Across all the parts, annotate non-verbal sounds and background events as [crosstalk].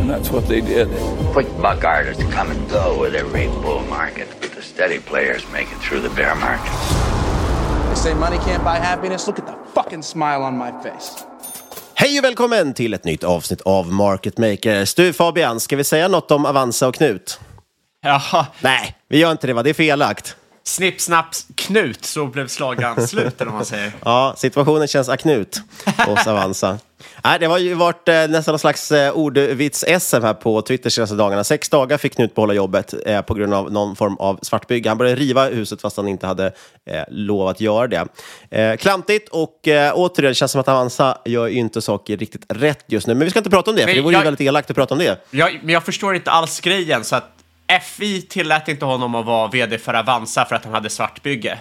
And that's what they did. Quick buck artists come and go with every bull market, but the steady players make it through the bear market. They say money can't buy happiness. Look at the fucking smile on my face. Hej och välkommen till ett nytt avsnitt av Market Makers. Du Fabian, ska vi säga något om Avanza och Knut? Jaha, Nej, vi gör inte det va? Det är felakt. snipp, snapp, knut så blev slagan slut, eller vad man säger. [laughs] Ja, situationen känns akut hos Avanza. Nej, det har ju varit eh, nästan någon slags eh, ordvits-SM här på Twitter senaste dagarna. Sex dagar fick Knut behålla jobbet eh, på grund av någon form av svartbygge. Han började riva huset fast han inte hade eh, lovat göra det. Eh, klantigt och eh, återigen, känns som att Avanza gör ju inte saker riktigt rätt just nu. Men vi ska inte prata om det, för Men det vore jag- ju väldigt elakt att prata om det. Jag, men jag förstår inte alls grejen, så att FI tillät inte honom att vara vd för Avanza för att han hade svartbygge.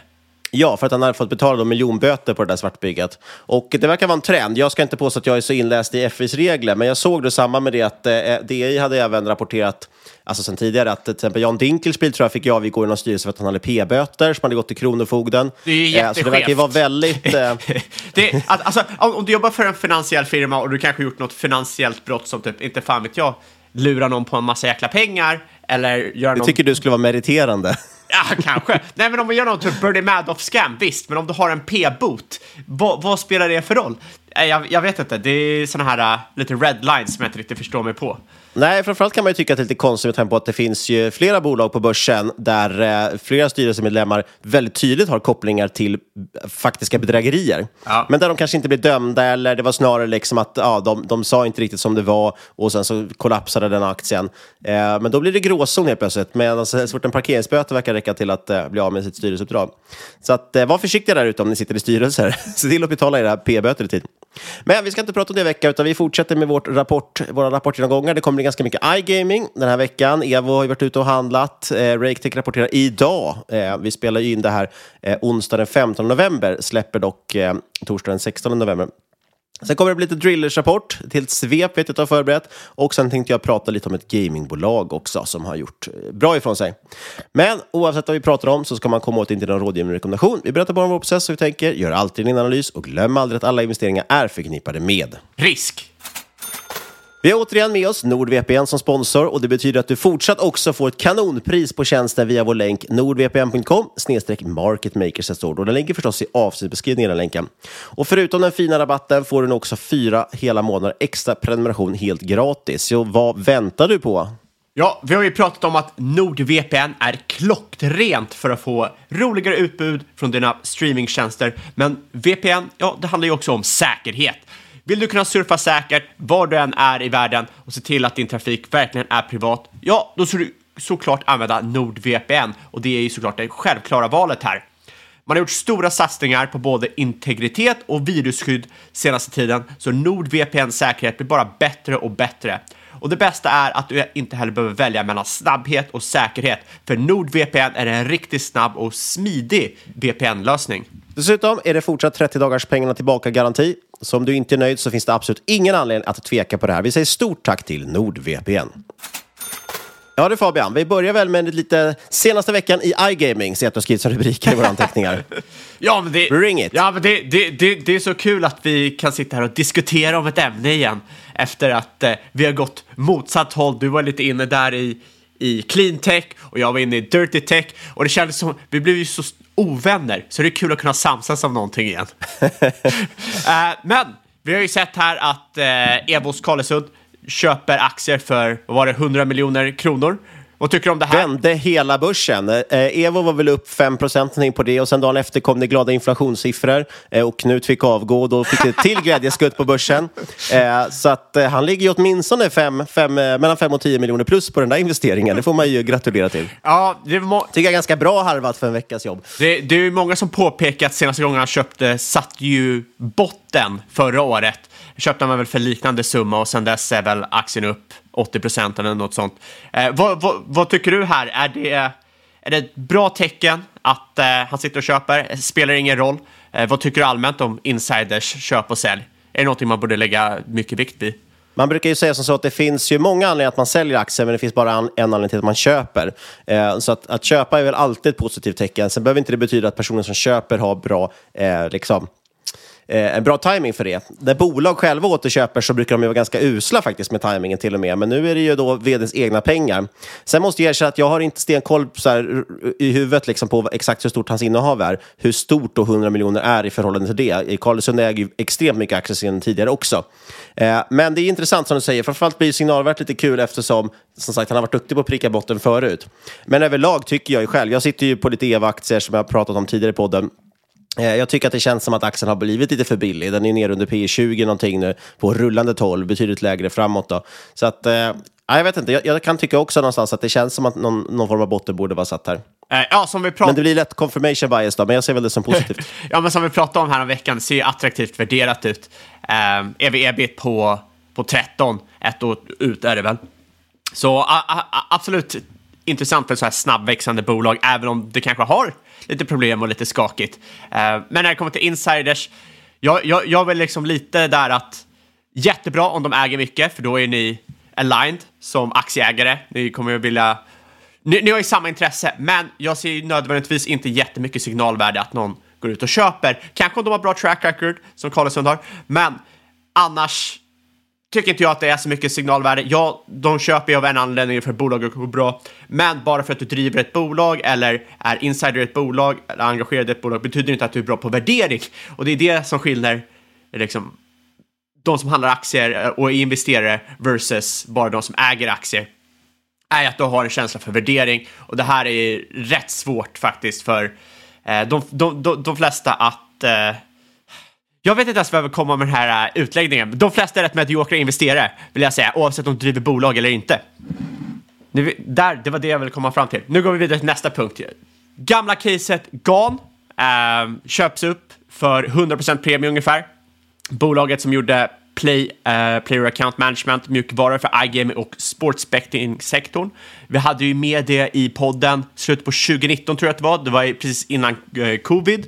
Ja, för att han hade fått betala då miljonböter på det där svartbygget. Och det verkar vara en trend. Jag ska inte påstå att jag är så inläst i FIs regler, men jag såg det samma med det att eh, DI hade även rapporterat, alltså sen tidigare, att till exempel Jan Dinkelspiel tror jag fick avgå i någon styrelse för att han hade p-böter som hade gått till Kronofogden. Det är ju Eh, Så det verkar ju vara väldigt... Eh, [laughs] Det, alltså, om du jobbar för en finansiell firma och du kanske gjort något finansiellt brott som typ, inte fan vet jag, lurar någon på en massa jäkla pengar eller gör någon... tycker du skulle vara meriterande. Ja, kanske. Nej, men om man gör någon typ Bernie Madoff-scam, visst. Men om du har en P-boot, vad, spelar det för roll? Eh, jag, jag vet inte. Det är såna här uh, lite red lines som jag inte riktigt förstår mig på. Nej, framförallt kan man ju tycka att det är lite konstigt med tanke på att det finns ju flera bolag på börsen där eh, flera styrelsemedlemmar väldigt tydligt har kopplingar till faktiska bedrägerier. Ja. Men där de kanske inte blir dömda eller det var snarare liksom att ja, de, de sa inte riktigt som det var och sen så kollapsade den aktien. Eh, men då blir det gråzon helt plötsligt. Alltså, så fort en parkeringsböter verkar räcka till att eh, bli av med sitt styrelseuppdrag. Så att, eh, var försiktiga där ute om ni sitter i styrelser. [laughs] Se till att betala era p-böter i tid. Men vi ska inte prata om det i veckan, utan vi fortsätter med vårt rapport, våra rapportgenomgångar. Det kommer bli ganska mycket iGaming den här veckan. Evo har ju varit ute och handlat. Eh, RakeTech rapporterar idag. Eh, vi spelar ju in det här eh, onsdag den 15 november, släpper dock eh, torsdag den 16 november. Sen kommer det bli lite Drillers-rapport, ett helt svep vet jag att jag har förberett. Och sen tänkte jag prata lite om ett gamingbolag också som har gjort eh, bra ifrån sig. Men oavsett vad vi pratar om så ska man komma åt inte någon rådgivning rekommendation. Vi berättar bara om vår process och vi tänker, gör alltid din analys och glöm aldrig att alla investeringar är förknippade med. Risk. Vi har återigen med oss NordVPN som sponsor och det betyder att du fortsatt också får ett kanonpris på tjänsten via vår länk nordvpn.com marketmakers och den ligger förstås i avsnittsbeskrivningen den länken. Och förutom den fina rabatten får du nu också fyra hela månader extra prenumeration helt gratis. Så vad väntar du på? Ja, vi har ju pratat om att NordVPN är klockrent för att få roligare utbud från dina streamingtjänster. Men VPN, ja, det handlar ju också om säkerhet. Vill du kunna surfa säkert var du än är i världen och se till att din trafik verkligen är privat, ja, då ska du såklart använda NordVPN och det är ju såklart det självklara valet här. Man har gjort stora satsningar på både integritet och virusskydd senaste tiden, så NordVPNs säkerhet blir bara bättre och bättre. Och det bästa är att du inte heller behöver välja mellan snabbhet och säkerhet, för NordVPN är en riktigt snabb och smidig VPN-lösning. Dessutom är det fortsatt 30 dagars pengarna tillbaka-garanti. Så om du inte är nöjd så finns det absolut ingen anledning att tveka på det här. Vi säger stort tack till NordVPN. Ja du Fabian, vi börjar väl med lite senaste veckan i iGaming, ser att du har skrivit som rubriker i våra anteckningar. [laughs] ja, men det, Bring it! Ja, men det, det, det, det är så kul att vi kan sitta här och diskutera om ett ämne igen efter att eh, vi har gått motsatt håll. Du var lite inne där i, i clean tech och jag var inne i dirty tech och det kändes som, vi blev ju så ovänner så det är kul att kunna samsas om någonting igen. uh, [laughs] men vi har ju sett här att uh, Evos Kalesund köper aktier för, vad var det, 100 miljoner kronor. Vad tycker du om det här? Vände hela börsen. Eh, Evo var väl upp 5 på det och sen dagen efter kom det glada inflationssiffror eh, och Knut fick avgå och då fick det till glädjeskutt på börsen. Eh, så att eh, han ligger ju åtminstone fem, fem, eh, mellan 5 och 10 miljoner plus på den där investeringen. Det får man ju gratulera till. Ja, det må- Tycker jag är ganska bra harvat för en veckas jobb. Det, det är många som påpekar att senaste gången han köpte satt ju botten förra året. Köpte han väl för liknande summa och sen dess är väl aktien upp 80 procent eller något sånt. Eh, vad, vad, vad, tycker du här? Är det, är det ett bra tecken att eh, han sitter och köper? Spelar ingen roll. Eh, vad tycker du allmänt om insiders köp och sälj? Är det någonting man borde lägga mycket vikt vid? Man brukar ju säga som så att det finns ju många anledningar att man säljer aktier, men det finns bara en anledning till att man köper. Eh, så att, att köpa är väl alltid ett positivt tecken. Sen behöver inte det betyda att personen som köper har bra eh, liksom, Eh, en bra timing för det. När bolag själva återköper så brukar de ju vara ganska usla faktiskt med timingen till och med. Men nu är det ju då vdns egna pengar. Sen måste jag erkänna att jag har inte stenkoll så här, i huvudet liksom på exakt hur stort hans innehav är. Hur stort då 100 miljoner är i förhållande till det. Carlsson äger ju extremt mycket aktier sedan tidigare också. Eh, men det är intressant som du säger. Framförallt blir signalvärt lite kul eftersom som sagt, han har varit duktig på att pricka botten förut. Men överlag tycker jag ju själv, jag sitter ju på lite EVA-aktier som jag har pratat om tidigare i podden. Eh, Jag tycker att det känns som att aktien har blivit lite för billig. Den är ner under P 20 någonting nu på rullande 12, betydligt lägre framåt. Då. Så att, eh, jag vet inte, jag, jag, kan tycka också någonstans att det känns som att någon, någon form av botten borde vara satt här. Eh, ja, som vi Men det blir lätt confirmation bias då, men jag ser väl det som positivt. [laughs] ja, men som vi pratade om här om veckan, det ser ju attraktivt värderat ut. Eh, EV-ebit på, på 13, ett år ut är det väl. Så a, a, absolut intressant för ett så här snabbväxande bolag, även om det kanske har lite problem och lite skakigt. Eh, men när det kommer till insiders, jag, jag, jag vill liksom lite där att jättebra om de äger mycket, för då är ni aligned som aktieägare. Ni kommer ju vilja ni, ni har ju samma intresse, men jag ser ju nödvändigtvis inte jättemycket signalvärde att någon går ut och köper. Kanske om de har bra track record, som Carlesund har, men annars tycker inte jag att det är så mycket signalvärde. Ja, de köper ju av en anledning för att bolaget går bra, men bara för att du driver ett bolag eller är insider i ett bolag eller engagerad i ett bolag betyder inte att du är bra på värdering. Och det är det som skiljer liksom, de som handlar aktier och är investerare versus bara de som äger aktier är att du har en känsla för värdering och det här är rätt svårt faktiskt för eh, de, de, de, de flesta att eh, jag vet inte ens vad jag vill komma med den här äh, utläggningen. De flesta är rätt mediokra investerare, vill jag säga, oavsett om de driver bolag eller inte. Det, där, det var det jag ville komma fram till. Nu går vi vidare till nästa punkt. Gamla caset GAN uh, ähm, köps upp för 100% premie ungefär. Bolaget som gjorde Play, uh, Player Account Management, mjukvara för iGaming och sportspecting-sektorn. Vi hade ju med det i podden slutet på 2019 tror jag att det var. Det var precis innan uh, covid.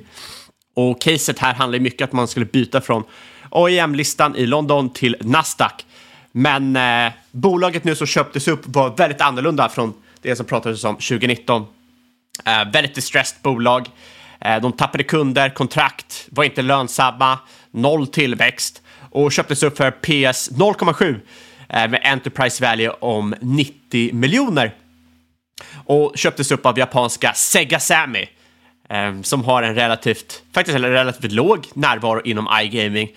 Och caset här handlar mycket om att man skulle byta från OEM-listan i London till Nasdaq. Men eh, bolaget nu som köptes upp var väldigt annorlunda från det som pratades om 2019. Eh, väldigt distressed bolag. Eh, de tappade kunder, kontrakt, var inte lönsamma, noll tillväxt och köptes upp för PS 0,7 eh, med Enterprise Value om 90 miljoner. Och köptes upp av japanska Sega Sammy som har en relativt, faktiskt en relativt låg närvaro inom iGaming.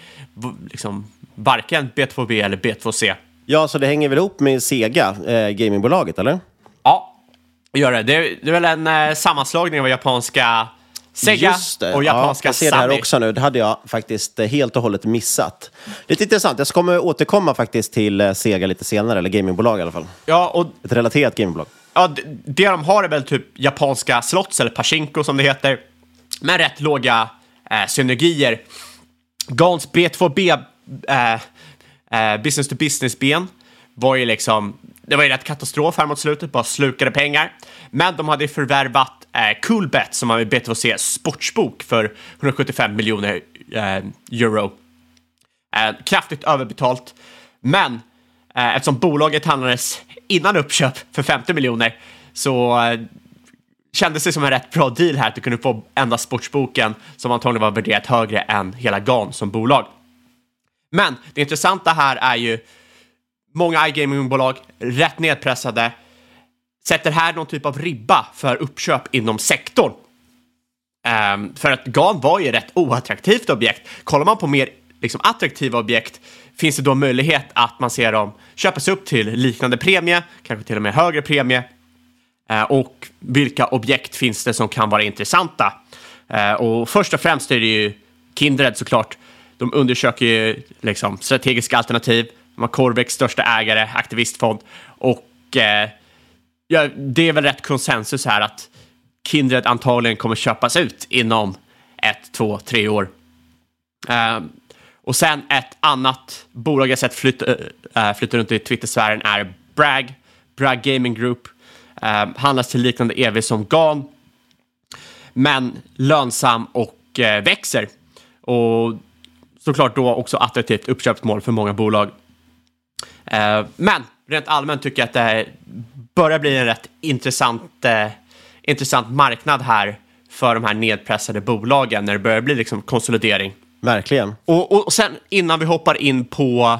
Liksom, varken B2B eller B2C. Ja, så det hänger väl ihop med Sega, eh, gamingbolaget, eller? Ja, gör det. Det är, det är väl en eh, sammanslagning av japanska Sega Just det. och japanska ja, jag ser det här Sammy. också nu. Det hade jag faktiskt eh, helt och hållet missat. Lite intressant. Jag ska kommer återkomma faktiskt till eh, Sega lite senare, eller gamingbolag i alla fall. Ja, och Ett relaterat gamingbolag. ja, d- det de har är väl typ japanska slots, eller pachinko som det heter, med rätt låga eh, synergier. Gans B2B, eh, eh, business to business-ben, var ju liksom, det var ju rätt katastrof här mot slutet, bara slukade pengar. Men de hade förvärvat eh, Coolbet som har B2C sportsbok för 175 miljoner eh, euro. Eh, kraftigt överbetalt. Men eh, eftersom bolaget handlades innan uppköp för 50 miljoner så eh, kändes det som en rätt bra deal här att du kunde få endast sportsboken som antagligen var värderat högre än hela GAN som bolag. Men det intressanta här är ju många iGamingbolag, rätt nedpressade, sätter här någon typ av ribba för uppköp inom sektorn. Um, för att GAN var ju ett rätt oattraktivt objekt. Kollar man på mer liksom, attraktiva objekt finns det då möjlighet att man ser dem köpas upp till liknande premie, kanske till och med högre premie. Uh, och vilka objekt finns det som kan vara intressanta? Uh, och först och främst är det ju Kindred såklart. De undersöker ju liksom, strategiska alternativ. De har Corvex största ägare, aktivistfond. Och eh, ja, det är väl rätt konsensus här att Kindred antagligen kommer köpas ut inom ett, två, tre år. Ehm, och sen ett annat bolag jag sett flytta, äh, eh, eh, flytta runt i Twitter-sfären är Bragg, Bragg Gaming Group. Ehm, handlas till liknande EV som GAN, men lönsam och eh, växer. Och såklart då också attraktivt uppköpsmål för många bolag. Eh, men rent allmänt tycker jag att det börjar bli en rätt intressant, eh, intressant marknad här för de här nedpressade bolagen när det börjar bli liksom konsolidering. Verkligen. Och, och, sen innan vi hoppar in på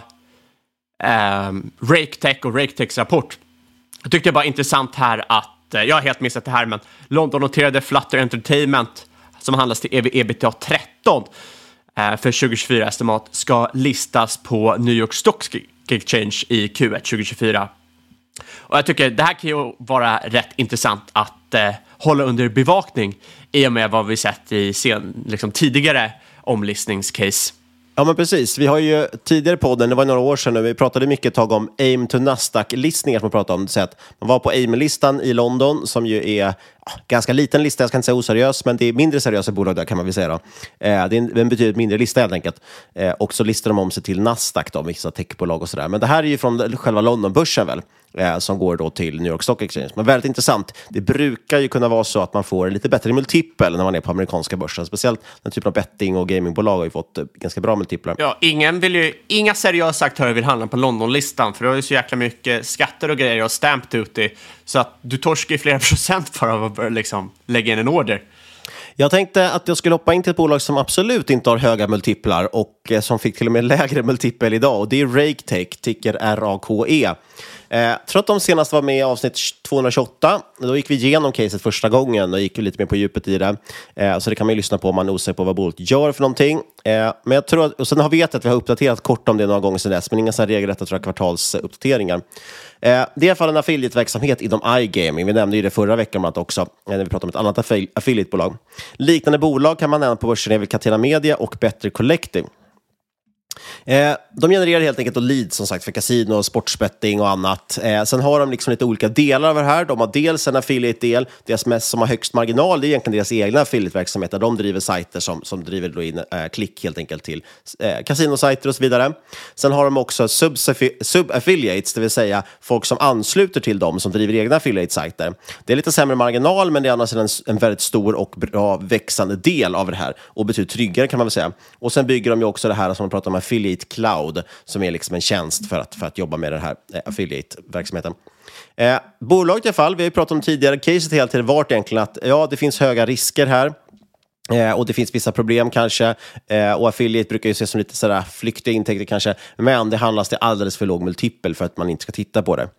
ehm, RakeTech och RakeTechs rapport. Jag tyckte det var intressant här att, eh, jag har helt missat det här, men London-noterade Flutter Entertainment som handlas till ebitda 13 eh, för 2024 estimat ska listas på New York Stock Exchange i Q1 2024. Och jag tycker det här kan ju vara rätt intressant att eh, hålla under bevakning i och med vad vi sett i sen, liksom, tidigare omlistningscase. Ja, men precis. Vi har ju tidigare podden, det var några år sedan nu, vi pratade mycket ett tag om AIM to Nasdaq-listningar som man pratade om. Så att man var på AIM-listan i London, som ju är ja, ganska liten lista, jag ska inte säga oseriös, men det är mindre seriösa bolag där kan man väl säga. Då. Eh, det är en, en betydligt mindre lista helt enkelt. Eh, och så listar de om sig till Nasdaq, då, vissa techbolag och sådär. Men det här är ju från själva Londonbörsen väl? Eh, som går då till New York Stock Exchange. Men väldigt intressant. Det brukar ju kunna vara så att man får en lite bättre multipel när man är på amerikanska börsen. Speciellt den typen av betting och gamingbolag har ju fått eh, ganska bra multiplar. Ja, ingen vill ju, inga seriösa aktörer vill handla på Londonlistan för det har ju så jäkla mycket skatter och grejer och stamp duty så att du torskar ju flera [laughs] procent bara av att börja liksom lägga in en order. Jag tänkte att jag skulle hoppa in till ett bolag som absolut inte har höga multiplar och eh, som fick till och med [laughs] lägre multipel idag. Och det är RakeTech, ticker RAKE. Eh, tror att de senast var med i avsnitt 228. Då gick vi igenom caset första gången och gick lite mer på djupet i det. Eh, så det kan man ju lyssna på om man är osäker på vad bolaget gör för någonting. Eh, men jag tror att, och sen har vi att vi har uppdaterat kort om det några gånger sedan dess, men inga så här regelrätta tror jag, kvartalsuppdateringar. Eh, det är i alla fall en affiliate-verksamhet inom iGaming. Vi nämnde ju det förra veckan bland annat också, eh, när vi pratade om ett annat affiliatebolag. affiliate-bolag. Liknande bolag kan man nämna på börsen är väl Catena Media och Better Collective. Eh, de genererar helt enkelt leads som sagt för kasino, sportsbetting och annat. Eh, sen har de liksom lite olika delar av det här. De har dels en affiliate-del, deras mest som har högst marginal, det är egentligen deras egna affiliate-verksamhet där de driver sajter som, som driver då in eh, klick helt enkelt till eh, kasinosajter och så vidare. Sen har de också sub-affiliates, det vill säga folk som ansluter till dem som driver egna affiliate-sajter. Det är lite sämre marginal, men det är annars en, en väldigt stor och bra växande del av det här och betydligt tryggare kan man väl säga. Och sen bygger de ju också det här som man pratar om affiliate cloud, som är liksom en tjänst för att, för att jobba med den här eh, affiliate-verksamheten. Eh, bolaget i alla fall, vi har ju pratat om tidigare, caset hela tiden varit egentligen att ja, det finns höga risker här. Eh, och det finns vissa problem kanske. Eh, och affiliate brukar ju ses som lite sådär flyktiga intäkter kanske. Men det handlas till alldeles för låg multipel för att man inte ska titta på det.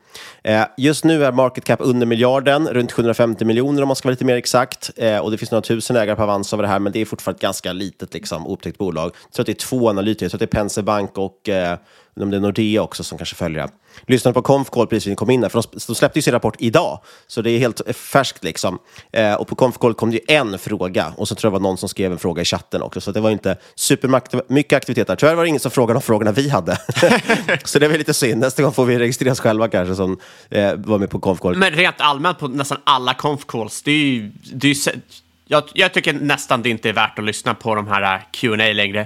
Eh, just nu är market cap under miljarden, runt 750 miljoner om man ska vara lite mer exakt. Eh, och det finns några tusen ägare på Avanza av det här, men det är fortfarande ett ganska litet liksom, oupptäckt bolag. Jag tror att det är två analytiker, jag tror att det är Penser Bank och eh, om det är Nordea också som kanske följer det. Lyssnade på Confcall precis innan vi kom in där, för de, de släppte ju sin rapport idag, så det är helt färskt liksom. Eh, och på Confcall kom det ju en fråga, och så tror jag det var någon som skrev en fråga i chatten också, så det var inte supermycket aktivitet där. Tyvärr var det ingen som frågade de frågorna vi hade. [laughs] så det var lite synd, nästa gång får vi registrera oss själva kanske som eh, var med på Confcall. Men rent allmänt på nästan alla Confcalls, det är ju, det är ju, jag, jag tycker nästan det inte är värt att lyssna på de här eh, Q&A längre.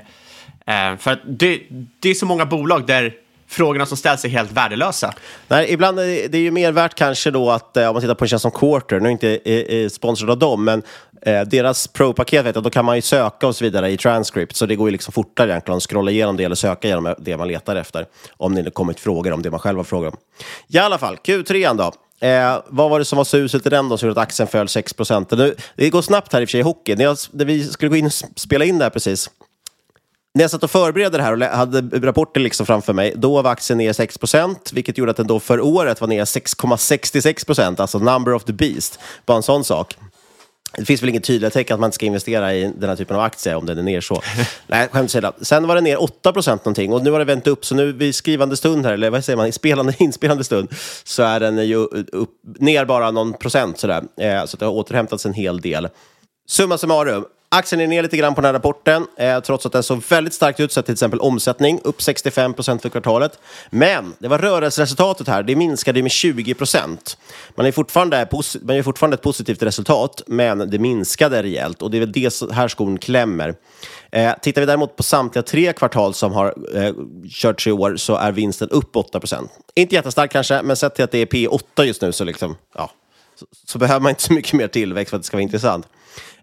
Eh, för att det, det är så många bolag där frågorna som ställs är helt värdelösa. Nej, ibland är det, är ju mer värt kanske då att eh, om man tittar på en tjänst som Quarter, nu är inte är, sponsrad av dem, men deras Pro-paket, vet jag, då kan man ju söka och så vidare i transcript, så det går ju liksom fortare egentligen att scrolla igenom det eller söka igenom det man letar efter, om det kommit frågor om det man själv har frågor om. I alla fall, Q3 då. Eh, vad var det som var så uselt i den då som gjorde att aktien föll 6 procent? Det går snabbt här i och för sig i hockey. När, jag, när vi skulle gå in och spela in det här precis, när jag satt och förberedde det här och hade rapporten liksom framför mig, då var aktien ner 6% vilket gjorde att den då för året var ner 6,66% alltså number of the beast. Bara en sån sak. Det finns väl inget tydligt tecken att man inte ska investera i den här typen av aktier om den är ner så. [laughs] Nej, skämt åsido. Sen var det ner 8% någonting och nu har det vänt upp. Så nu vid skrivande stund här, eller vad säger man, i spelande, [laughs] inspelande stund, så är den ju upp, ner bara någon procent sådär. Eh, så det har återhämtats en hel del. Summa summarum, Aktien är ner lite grann på den här rapporten, eh, trots att den såg väldigt starkt ut, sett till exempel omsättning, upp 65 procent för kvartalet. Men det var rörelseresultatet här, det minskade med 20 procent. Man är fortfarande, man är fortfarande ett positivt resultat, men det minskade rejält och det är väl det här skon klämmer. Eh, tittar vi däremot på samtliga tre kvartal som har eh, körts i år så är vinsten upp 8 procent. Inte jättestarkt kanske, men sett till att det är P8 just nu så, liksom, ja, så, så behöver man inte så mycket mer tillväxt för att det ska vara intressant.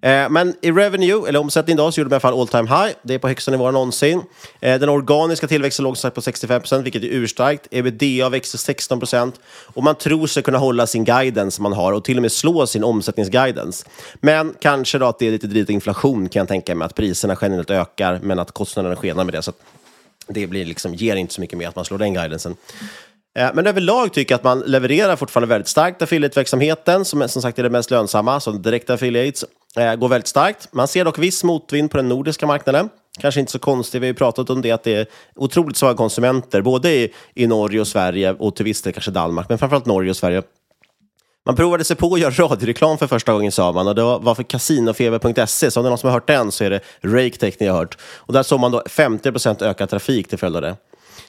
Eh, men i revenue, eller omsättning idag så gjorde de i alla fall all time high. Det är på högsta nivån någonsin. Eh, den organiska tillväxten låg sagt på 65% vilket är urstarkt. Ebitda växer 16 och man tror sig kunna hålla sin guidance man har och till och med slå sin omsättningsguidance. Men kanske då att det är lite drivet inflation kan jag tänka mig, att priserna generellt ökar men att kostnaderna skenar med det. Så det blir liksom, ger inte så mycket mer att man slår den guidancen. Eh, men överlag tycker jag att man levererar fortfarande väldigt starkt. Affiliate-verksamheten, som som sagt är det mest lönsamma, som direkta affiliates, eh, går väldigt starkt. Man ser dock viss motvind på den nordiska marknaden. Kanske inte så konstigt, vi har ju pratat om det, att det är otroligt svaga konsumenter, både i, i Norge och Sverige och till viss del kanske Danmark, men framförallt Norge och Sverige. Man provade sig på att göra radioreklam för första gången sa man och det var för kasinofeber.se, så om det är någon som har hört den så är det RakeTech ni har hört. Och där såg man då 50% ökad trafik till följd av det.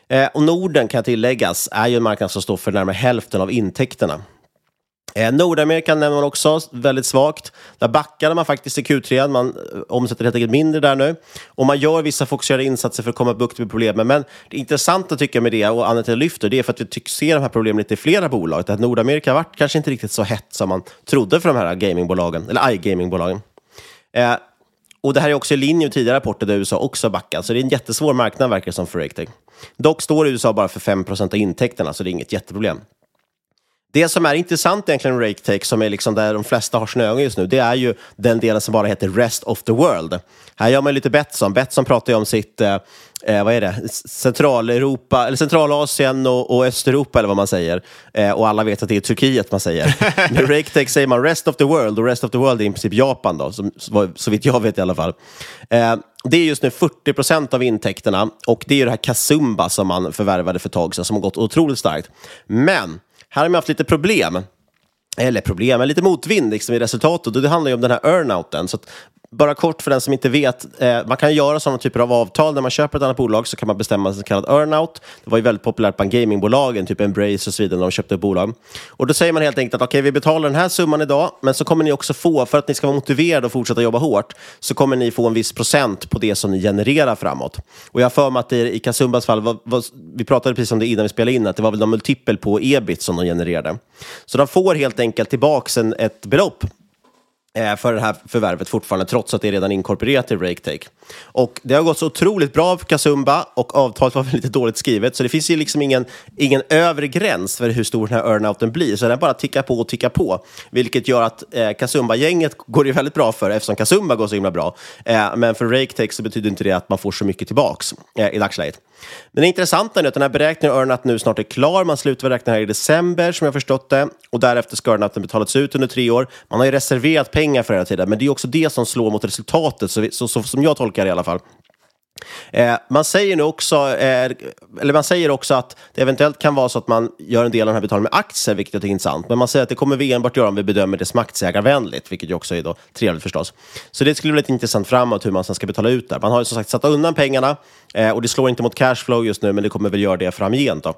Eh, och Norden kan tilläggas är ju en marknad som står för närmare hälften av intäkterna. Eh, Nordamerika nämner man också, väldigt svagt. Där backade man faktiskt i Q3, man eh, omsätter helt enkelt mindre där nu. Och man gör vissa fokuserade insatser för att komma bukt med problemen. Men det intressanta tycker jag med det, och anledningen till att jag lyfter, det är för att vi tycks se de här problemen lite i flera bolag. Att Nordamerika har varit kanske inte riktigt så hett som man trodde för de här gamingbolagen, eller iGamingbolagen. Eh, och det här är också i linje med tidigare rapporter där USA också har backat, så det är en jättesvår marknad verkar det som för RakeTech. Dock står USA bara för 5% av intäkterna, så det är inget jätteproblem. Det som är intressant egentligen med RakeTech, som är liksom där de flesta har sina ögon just nu, det är ju den delen som bara heter Rest of the World. Här gör man lite Betsson. Betsson pratar ju om sitt, eh, eh, vad är det, Centraleuropa, eller Centralasien och, och Östeuropa eller vad man säger. Eh, och alla vet att det är Turkiet man säger. [laughs] Med RakeTech säger man Rest of the World och Rest of the World är i princip Japan då, som, så vitt jag vet i alla fall. Eh, det är just nu 40 procent av intäkterna och det är det här Kasumba som man förvärvade för ett tag sedan som har gått otroligt starkt. Men här har man haft lite problem. Eller problem, men lite motvind liksom, i resultatet. Och det handlar ju om den här earnouten. Så bara kort för den som inte vet, eh, man kan göra sådana typer av avtal. När man köper ett annat bolag så kan man bestämma en så kallad earnout. Det var ju väldigt populärt bland gamingbolagen, typ Embrace och så vidare, när de köpte ett bolag. Och då säger man helt enkelt att okej, okay, vi betalar den här summan idag, men så kommer ni också få, för att ni ska vara motiverade att fortsätta jobba hårt, så kommer ni få en viss procent på det som ni genererar framåt. Och jag har för mig att det i Kasumbas fall, var, var, vi pratade precis om det innan vi spelade in, att det var väl någon multipel på ebit som de genererade. Så de får helt enkelt tillbaka en, ett belopp Eh, för det här förvärvet fortfarande, trots att det är redan inkorporerat i RakeTake. Och det har gått så otroligt bra för Kasumba och avtalet var [laughs] lite dåligt skrivet, så det finns ju liksom ingen, ingen övre gräns för hur stor den här earnouten blir, så den bara tickar på och tickar på, vilket gör att eh, Kasumba-gänget går det väldigt bra för, eftersom Kasumba går så himla bra. Eh, men för RakeTake så betyder inte det att man får så mycket tillbaks eh, i dagsläget. Men det intressanta är att den här beräkningen av earnout nu snart är klar. Man slutar räkna här i december, som jag förstått det. Och därefter ska earnouten betalats ut under tre år. Man har ju reserverat pengar för hela här tiden, men det är också det som slår mot resultatet, så, så, så som jag tolkar det i alla fall. Eh, man, säger nu också, eh, eller man säger också att det eventuellt kan vara så att man gör en del av den här betalningen med aktier, vilket jag tycker är intressant. Men man säger att det kommer vi enbart göra om vi bedömer det som aktieägarvänligt, vilket ju också är då trevligt förstås. Så det skulle bli lite intressant framåt hur man sen ska betala ut det. Man har ju som sagt satt undan pengarna eh, och det slår inte mot cashflow just nu, men det kommer väl göra det framgent. Då.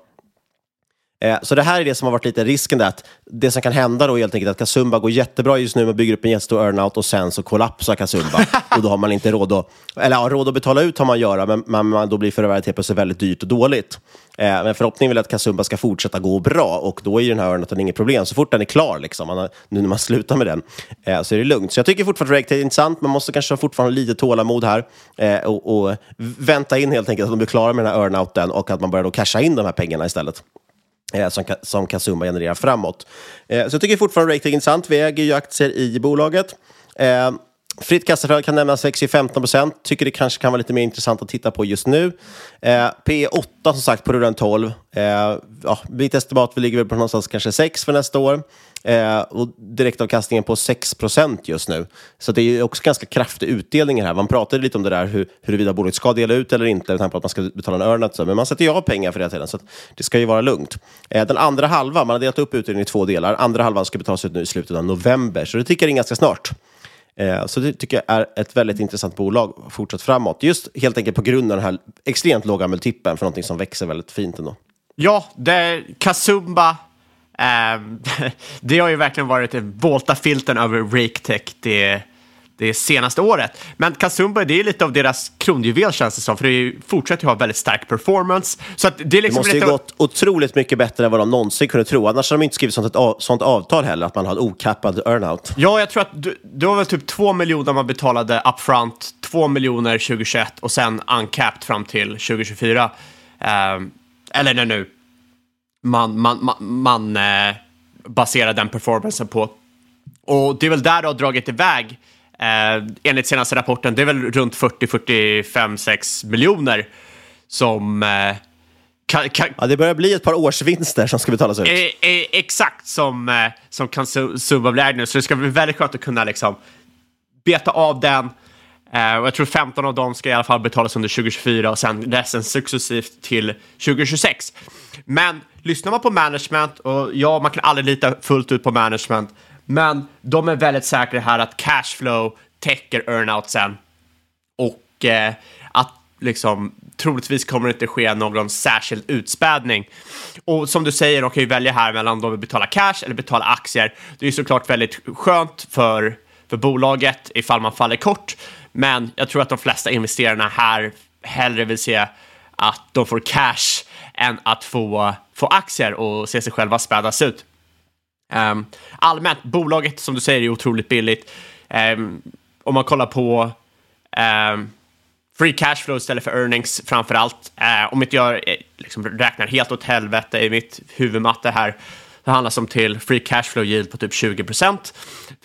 Eh, så det här är det som har varit lite risken där, att det som kan hända då helt enkelt att Kasumba går jättebra just nu att bygga upp en jättestor earnout och sen så kollapsar Kasumba [laughs] och då har man inte råd att, eller ja, råd att betala ut har man göra, men, men då blir förvärvet helt plötsligt väldigt dyrt och dåligt. Eh, men förhoppningen är att Kasumba ska fortsätta gå bra och då är ju den här earnouten inget problem. Så fort den är klar, liksom, man har, nu när man [laughs] slutar med den, eh, så är det lugnt. Så jag tycker fortfarande att Rake är intressant, man måste kanske fortfarande ha lite tålamod här och, och vänta in helt enkelt att de blir klara med den här earnouten och att man börjar då casha in de här pengarna istället eh, Eh, som, som Kazuma genererar framåt. Eh, så jag tycker fortfarande Rating är intressant. Vi äger ju aktier i bolaget. Eh, fritt kassaflöde kan nämnas växer 15 procent. Tycker det kanske kan vara lite mer intressant att titta på just nu. Eh, P 8 som sagt på rullande 12. Eh, ja, mitt estimat ligger väl på någonstans kanske 6 för nästa år. Eh, och direktavkastningen på 6 procent just nu. Så det är också ganska kraftig utdelning här. Man pratade lite om det där hur, huruvida bolaget ska dela ut eller inte, med tanke på att man ska betala en earnout. Men man sätter ju av pengar för det tiden, så det ska ju vara lugnt. Eh, den andra halvan, man har delat upp utdelningen i två delar. Andra halvan ska betalas ut nu i slutet av november, så det tickar in ganska snart. Eh, så det tycker jag är ett väldigt intressant bolag fortsatt framåt. Just helt enkelt på grund av den här extremt låga multipeln för någonting som växer väldigt fint ändå. Ja, det är Kasumba [laughs] det har ju verkligen varit en volta-filten över RakeTech det, det senaste året. Men Kasumba, det är lite av deras kronjuvel känns det som, för det fortsätter ju ha väldigt stark performance. Så det, är liksom det måste ju lite... gått otroligt mycket bättre än vad de någonsin kunde tro. Annars har de inte skrivit sånt, av, sånt avtal heller, att man har en okappad earnout. Ja, jag tror att det var väl typ 2 miljoner man betalade upfront, 2 miljoner 2021 och sen uncapped fram till 2024. Um, eller nej, nu, man, man, man, man eh, baserar den performancen på. Och det är väl där det har dragit iväg. Eh, enligt senaste rapporten, det är väl runt 40, 45, 6 miljoner som... Eh, kan, kan, ja, det börjar bli ett par årsvinster som ska betalas ut. Eh, eh, exakt som, eh, som kan subba bli nu, så det ska bli väldigt skönt att kunna liksom beta av den. Eh, och jag tror 15 av dem ska i alla fall betalas under 2024 och sen resten successivt till 2026. Men lyssnar man på management, och ja, man kan aldrig lita fullt ut på management, men de är väldigt säkra här att cashflow täcker earnout sen och eh, att liksom troligtvis kommer det inte ske någon särskild utspädning. Och som du säger, de kan ju välja här mellan om de vill betala cash eller betala aktier. Det är ju såklart väldigt skönt för, för bolaget ifall man faller kort, men jag tror att de flesta investerarna här hellre vill se att de får cash än att få, få aktier och se sig själva spädas ut. Um, allmänt, bolaget som du säger är otroligt billigt. Um, om man kollar på um, free cash flow istället för earnings framför allt. Uh, om inte jag eh, liksom räknar helt åt helvete i mitt huvudmatte här, det handlar om till free cash flow yield på typ 20 procent,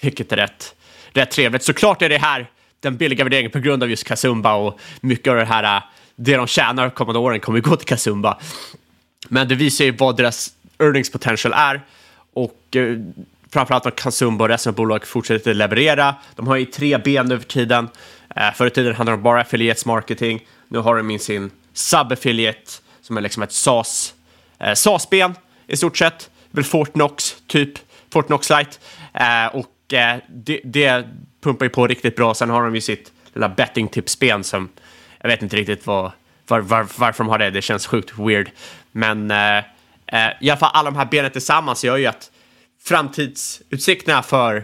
vilket är rätt, rätt trevligt. Såklart är det här den billiga värderingen på grund av just Kazumba och mycket av det här äh, det de tjänar kommande åren kommer gå till Kazumba. Men det visar ju vad deras earnings potential är och eh, framförallt att Kazumba och resten av bolaget fortsätter leverera. De har ju tre ben nu för tiden. Eh, förr i tiden handlade de bara affiliates marketing. Nu har de sin sub-affiliate som är liksom ett SAS, eh, SAS-ben i stort sett. Väl Fortnox, typ Fortnox Lite. Eh, och eh, det, det pumpar ju på riktigt bra. Sen har de ju sitt lilla bettingtipsben som jag vet inte riktigt vad, var, var, varför de har det, det känns sjukt weird. Men eh, eh, i alla fall alla de här benen tillsammans gör ju att framtidsutsikterna för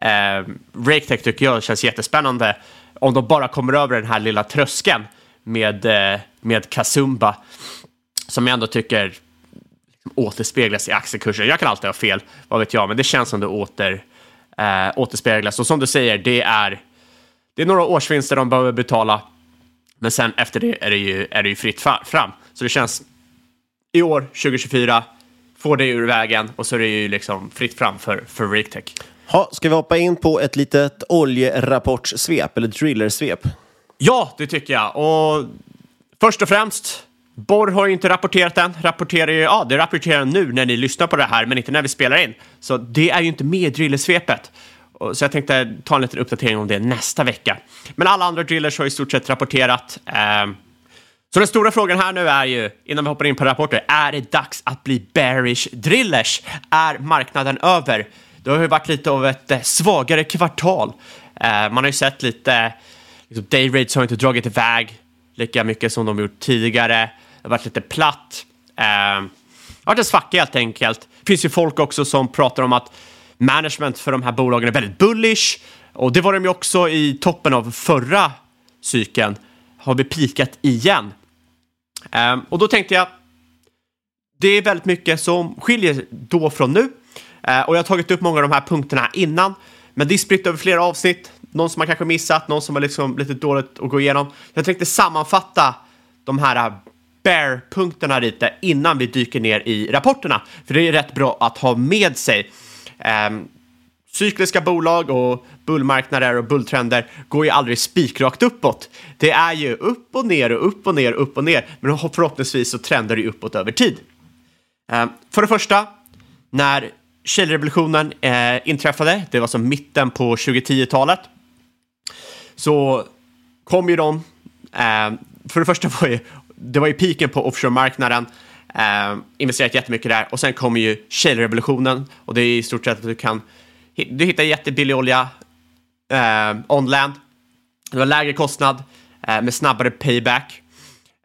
eh, RakeTech tycker jag känns jättespännande. Om de bara kommer över den här lilla tröskeln med, eh, med Kazumba som jag ändå tycker återspeglas i aktiekursen. Jag kan alltid ha fel, vad vet jag, men det känns som det åter, eh, återspeglas. Och som du säger, det är, det är några årsvinster de behöver betala. Men sen efter det är det ju, är det ju fritt fram. Så det känns i år, 2024, får det ur vägen och så är det ju liksom fritt fram för, för RigTech. Ha, ska vi hoppa in på ett litet oljerapportsvep eller drillersvep? Ja, det tycker jag. Och först och främst, Borr har ju inte rapporterat än. Rapporterar ju, ja, det rapporterar nu när ni lyssnar på det här, men inte när vi spelar in. Så det är ju inte med i drillersvepet. Så jag tänkte ta en liten uppdatering om det nästa vecka. Men alla andra drillers har i stort sett rapporterat. Ehm, så den stora frågan här nu är ju, innan vi hoppar in på rapporter, är det dags att bli bearish drillers? Är marknaden över? Det har ju varit lite av ett eh, svagare kvartal. Ehm, man har ju sett lite, liksom, day rates har inte dragit iväg lika mycket som de gjort tidigare. Det har varit lite platt. Eh, det har varit en svacka helt enkelt. Det finns ju folk också som pratar om att management för de här bolagen är väldigt bullish. Och det var de ju också i toppen av förra cykeln. Har vi pikat igen. Eh, och då tänkte jag, det är väldigt mycket som skiljer då från nu. eh, och jag har tagit upp många av de här punkterna innan, men det är spritt över flera avsnitt. Någon som man kanske missat, någon som var liksom lite dåligt att gå igenom. Jag tänkte sammanfatta de här bear-punkterna lite innan vi dyker ner i rapporterna. För det är rätt bra att ha med sig. Um, cykliska bolag och bullmarknader och bulltrender går ju aldrig spikrakt uppåt. Det är ju upp och ner och upp och ner och upp och ner, men förhoppningsvis så trendar det uppåt över tid. Um, för det första, när Chilerevolutionen eh, inträffade, det var som mitten på 2010-talet, så kom ju de, eh, för det första var ju, det var ju piken på offshore-marknaden, eh, investerat jättemycket där och sen kommer ju shale-revolutionen och det är i stort sett att du kan du hittar jättebillig olja eh, on-land. Det var lägre kostnad eh, med snabbare payback.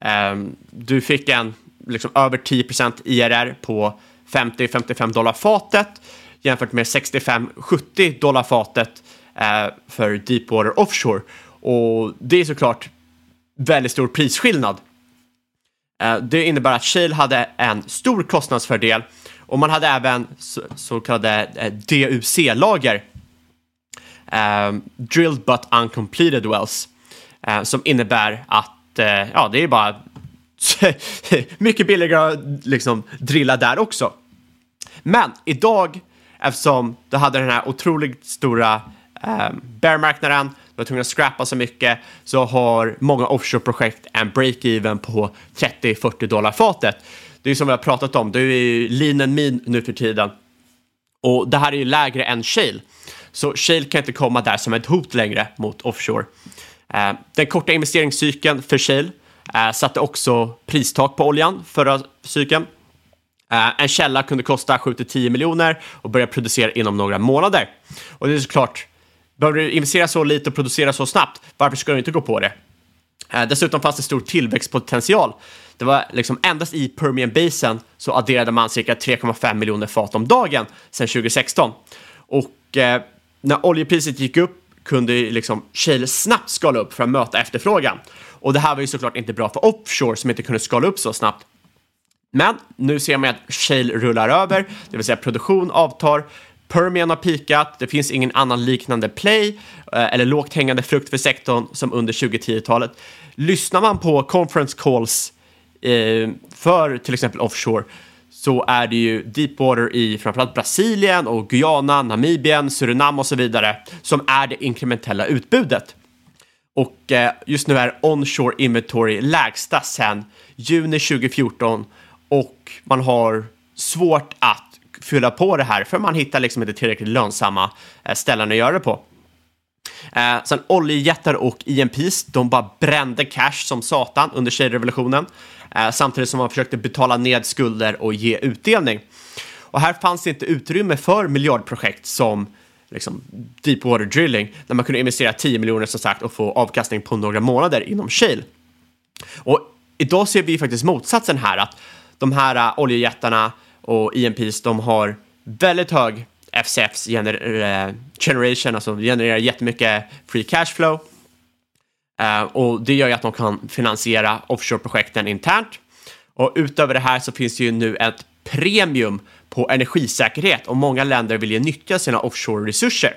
Eh, du fick en liksom, över 10% IRR på 50-55 dollar fatet jämfört med 65-70 dollar fatet eh, för Deepwater Offshore. Och det är såklart väldigt stor prisskillnad. Eh, det innebär att Shale hade en stor kostnadsfördel och man hade även så, kallade eh, DUC-lager, ehm, Drilled But Uncompleted Wells, eh, som innebär att ja, det är bara [laughs] mycket billigare att liksom drilla där också. Men idag, eftersom du hade den här otroligt stora eh, bear-marknaden, de var tvungen att scrappa så mycket, så har många offshore-projekt en break-even på 30-40 dollar fatet det är som vi har pratat om, det är ju lean and mean nu för tiden. Och det här är ju lägre än shale. Så shale kan inte komma där som ett hot längre mot offshore. Eh, den korta investeringscykeln för shale eh, satte också pristak på oljan förra cykeln. Eh, en källa kunde kosta 7-10 miljoner och börja producera inom några månader. Och det är såklart, behöver du investera så lite och producera så snabbt, varför ska du inte gå på det? Eh, dessutom fanns det stor tillväxtpotential det var liksom endast i Permian Basin så adderade man cirka 3,5 miljoner fat om dagen sedan 2016. Och eh, när oljepriset gick upp kunde liksom Shale snabbt skala upp för att möta efterfrågan. Och det här var ju såklart inte bra för offshore som inte kunde skala upp så snabbt. Men nu ser man att Shale rullar över, det vill säga produktion avtar, Permian har pikat, det finns ingen annan liknande play eh, eller lågt hängande frukt för sektorn som under 2010-talet. Lyssnar man på conference calls eh, för till exempel offshore så är det ju deepwater i framförallt Brasilien och Guyana, Namibien, Surinam och så vidare som är det inkrementella utbudet. Och eh, just nu är onshore inventory lägsta sedan juni 2014 och man har svårt att fylla på det här för man hittar liksom inte tillräckligt lönsamma eh, ställen att göra det på. Eh, sen oljejättar och IMPs, de bara brände cash som satan under tjejrevolutionen eh, samtidigt som man försökte betala ned skulder och ge utdelning. Och här fanns det inte utrymme för miljardprojekt som liksom Deepwater Drilling, där man kunde investera 10 miljoner som sagt och få avkastning på några månader inom Shale. Och idag ser vi faktiskt motsatsen här, att de här uh, oljejättarna och EMPs, de har väldigt hög FCFs gener eh, generation, alltså genererar jättemycket free cash flow Uh, och det gör ju att de kan finansiera offshore-projekten internt. Och utöver det här så finns det ju nu ett premium på energisäkerhet och många länder vill ju nyttja sina offshore-resurser.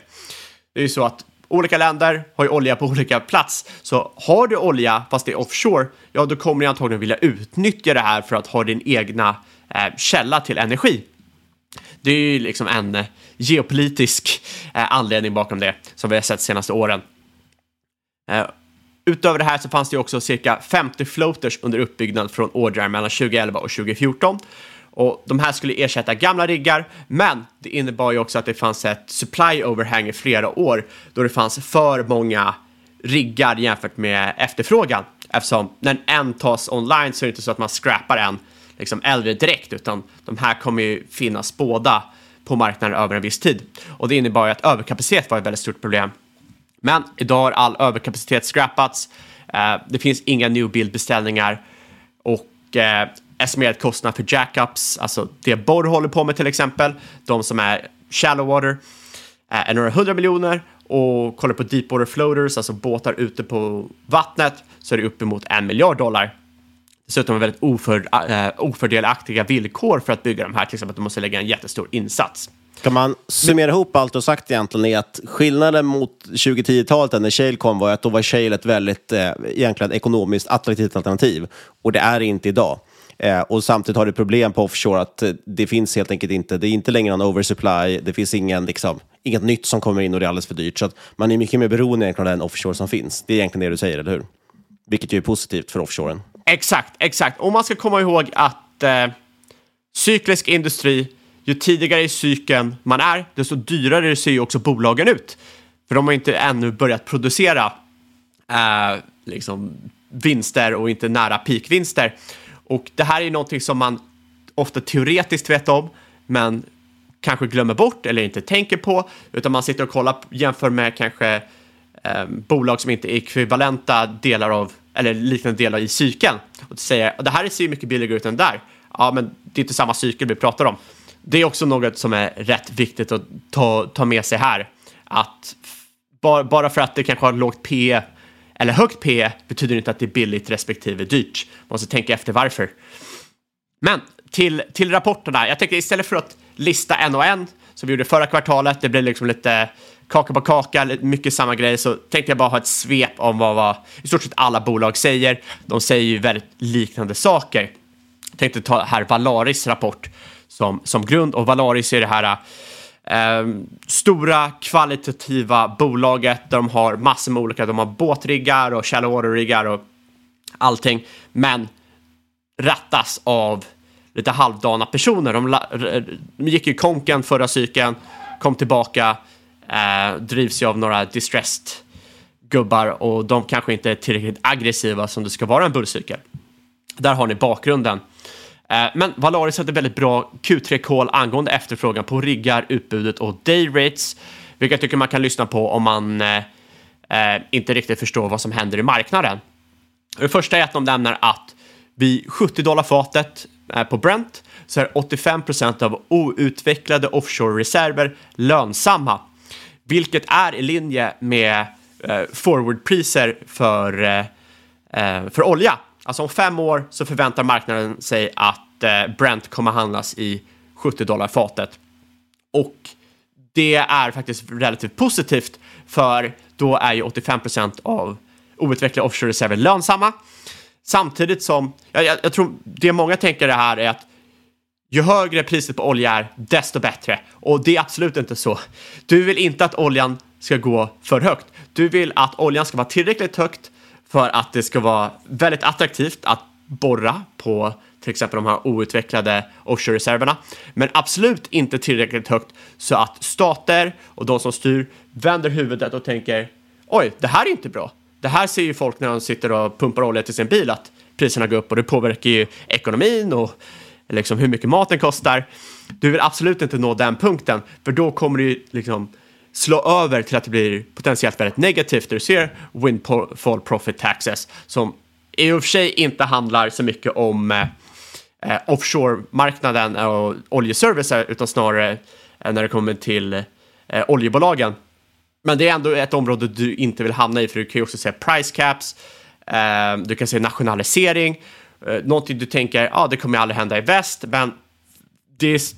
Det är ju så att olika länder har ju olja på [laughs] olika plats, så har du olja fast det är offshore, ja då kommer du antagligen vilja utnyttja det här för att ha din egna Eh, källa till energi. Det är ju liksom en eh, geopolitisk eh, anledning bakom det som vi har sett de senaste åren. Utöver det här så fanns det också cirka 50 floaters under uppbyggnad från ordrar mellan 2011 och 2014. Och de här skulle ersätta gamla riggar, men det innebar ju också att det fanns ett supply overhang i flera år då det fanns för många riggar jämfört med efterfrågan. Eftersom när en tas online så är det inte så att man scrappar en liksom äldre direkt, utan de här kommer ju finnas båda på marknaden över en viss tid. Och det innebar ju att överkapacitet var ett väldigt stort problem. Men idag har all överkapacitet scrappats. Eh, det finns inga new build-beställningar och eh, estimerad kostnad för jackups, alltså det Borr håller på med till exempel, de som är shallow water, eh, är några hundra miljoner och kollar på deep water floaters, alltså båtar ute på vattnet, så är det uppemot en miljard dollar. Dessutom väldigt oför, eh, ofördelaktiga villkor för att bygga de här, till exempel att de måste lägga en jättestor insats. Kan man summera ihop allt du sagt egentligen är att skillnaden mot 2010-talet när shale kom var att då var shale ett väldigt eh, egentligen ekonomiskt attraktivt alternativ och det är det inte idag. Eh, och samtidigt har du problem på offshore att eh, det finns helt enkelt inte, det är inte längre en oversupply, det finns ingen, liksom, inget nytt som kommer in och det är alldeles för dyrt. Så att man är mycket mer beroende egentligen av den offshore som finns. Det är egentligen det du säger, eller hur? Vilket ju är positivt för offshoren. Exakt, exakt. Och man ska komma ihåg att eh, cyklisk industri, ju tidigare i cykeln man är, desto dyrare ser ju också bolagen ut. För de har inte ännu börjat producera eh, liksom vinster och inte nära peakvinster. Och det här är ju någonting som man ofta teoretiskt vet om, men kanske glömmer bort eller inte tänker på, utan man sitter och kollar, jämför med kanske eh, bolag som inte är ekvivalenta delar av, eller liknande delar i cykeln. Och säger, det här ser ju mycket billigare ut än där. Ja, men det är inte samma cykel vi pratar om. Det är också något som är rätt viktigt att ta, ta med sig här. Att bara, bara för att det kanske har lågt P eller högt P betyder inte att det är billigt respektive dyrt. Man måste tänka efter varför. Men till, till rapporterna. Jag tänkte istället för att lista en och en som vi gjorde förra kvartalet, det blir liksom lite kaka på kaka, mycket samma grej, så tänkte jag bara ha ett svep om vad, vad i stort sett alla bolag säger. De säger ju väldigt liknande saker. Jag tänkte ta här Valaris rapport som, som grund och Valaris är det här eh, stora kvalitativa bolaget där de har massor med olika, de har båtriggar och shallow water-riggar och allting, men rattas av lite halvdana personer. De, de gick ju konken förra cykeln, kom tillbaka, eh, drivs ju av några distressed gubbar och de kanske inte är tillräckligt aggressiva som det ska vara en bullcykel. Där har ni bakgrunden. Eh, men Valaris hade väldigt bra Q3-call angående efterfrågan på riggar, utbudet och day rates, vilket jag tycker man kan lyssna på om man eh, eh, inte riktigt förstår vad som händer i marknaden. Det första är att de nämner att vid 70 dollar fatet eh, på Brent så är 85 procent av outvecklade offshore-reserver lönsamma, vilket är i linje med eh, forwardpriser för, eh, eh, för olja Alltså om fem år så förväntar marknaden sig att eh, Brent kommer handlas i 70 dollar fatet. Och det är faktiskt relativt positivt för då är ju 85 procent av outvecklade offshore-reserver lönsamma. Samtidigt som, jag, jag, jag, tror det många tänker det här är att ju högre priset på olja är, desto bättre. Och det är absolut inte så. Du vill inte att oljan ska gå för högt. Du vill att oljan ska vara tillräckligt högt för att det ska vara väldigt attraktivt att borra på till exempel de här outvecklade offshore-reserverna, men absolut inte tillräckligt högt så att stater och de som styr vänder huvudet och tänker oj, det här är inte bra. Det här ser ju folk när de sitter och pumpar olja till sin bil att priserna går upp och det påverkar ju ekonomin och liksom hur mycket maten kostar. Du vill absolut inte nå den punkten, för då kommer det ju liksom slå över till att det blir potentiellt väldigt negativt där du ser windfall profit taxes som i och för sig inte handlar så mycket om eh, eh offshore-marknaden och oljeservicer utan snarare eh, när det kommer till eh, oljebolagen. Men det är ändå ett område du inte vill hamna i för du kan ju också se price caps, eh, du kan se nationalisering Eh, någonting du tänker, ja ah, det kommer aldrig hända i väst, men det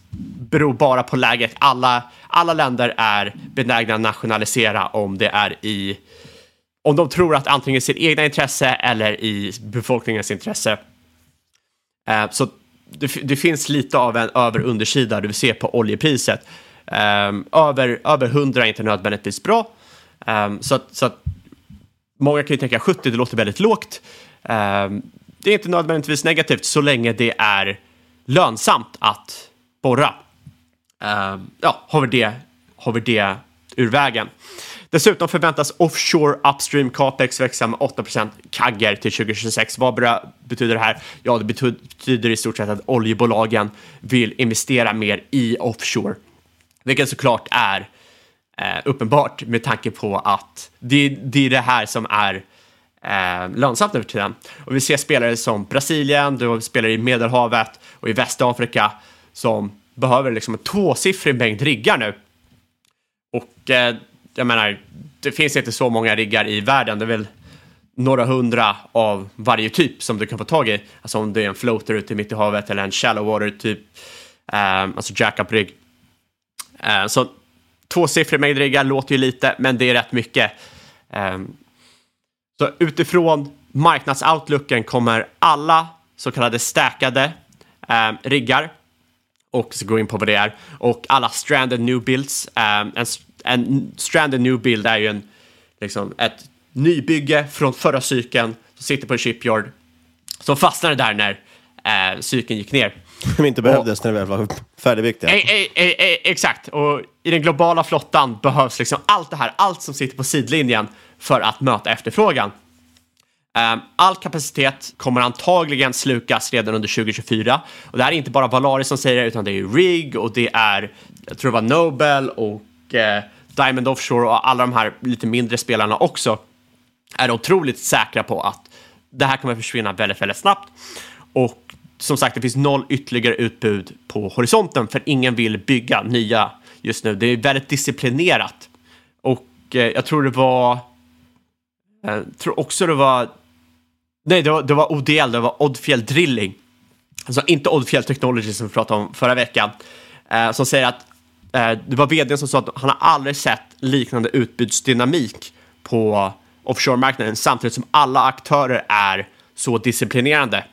beror bara på läget. Alla, alla länder är benägna att nationalisera om det är i om de tror att antingen sitt egna intresse eller i befolkningens intresse. Eh, så det, det, finns lite av en över undersida du ser på oljepriset. Um, över, över 100 är inte nödvändigtvis bra. Um, så, att, så att många kan ju tänka 70, det låter väldigt lågt. Um, det är inte nödvändigtvis negativt så länge det är lönsamt att borra. Ehm, ja, har vi det, har vi det ur vägen. Dessutom förväntas offshore upstream capex växa med 8% kagger till 2026. Vad betyder det här? Ja, det betyder i stort sett att oljebolagen vill investera mer i offshore, vilket såklart är eh, uppenbart med tanke på att det, det är det här som är eh, lönsamt för tiden. Och vi ser spelare som Brasilien, du spelar i Medelhavet och i Västafrika som behöver liksom en tvåsiffrig mängd riggar nu. Och eh, jag menar, det finns inte så många riggar i världen. Det är väl några hundra av varje typ som du kan få tag i. Alltså om det är en floater ute mitt i havet eller en shallow water typ, eh, alltså jackup rigg. Eh, så tvåsiffrig mängd riggar låter ju lite, men det är rätt mycket. Eh, så utifrån marknadsoutlooken kommer alla så kallade stackade eh, riggar och så går in på vad det är och alla stranded new builds. Eh, en en stranded new build är ju en, liksom, ett nybygge från förra cykeln som sitter på en shipyard som fastnade där när eh, cykeln gick ner. Som inte behövdes och, när det väl var färdigbyggt. Ja. E, e, e, exakt, och i den globala flottan behövs liksom allt det här, allt som sitter på sidlinjen för att möta efterfrågan. Ehm, all kapacitet kommer antagligen slukas redan under 2024 och det här är inte bara Valaris som säger det utan det är RIG och det är, jag tror det var Nobel och eh, Diamond Offshore och alla de här lite mindre spelarna också är otroligt säkra på att det här kommer försvinna väldigt, väldigt snabbt. Och som sagt, det finns noll ytterligare utbud på horisonten för ingen vill bygga nya just nu. Det är väldigt disciplinerat. Och eh, jag tror det var... Jag tror också det var... Nej, det var, det var ODL, det var Oddfjell Drilling. Alltså inte Oddfjell Technology som vi pratade om förra veckan. Eh, som säger att Eh, det var vdn som sa att han har aldrig sett liknande utbudsdynamik på offshore-marknaden samtidigt som alla aktörer är så disciplinerande.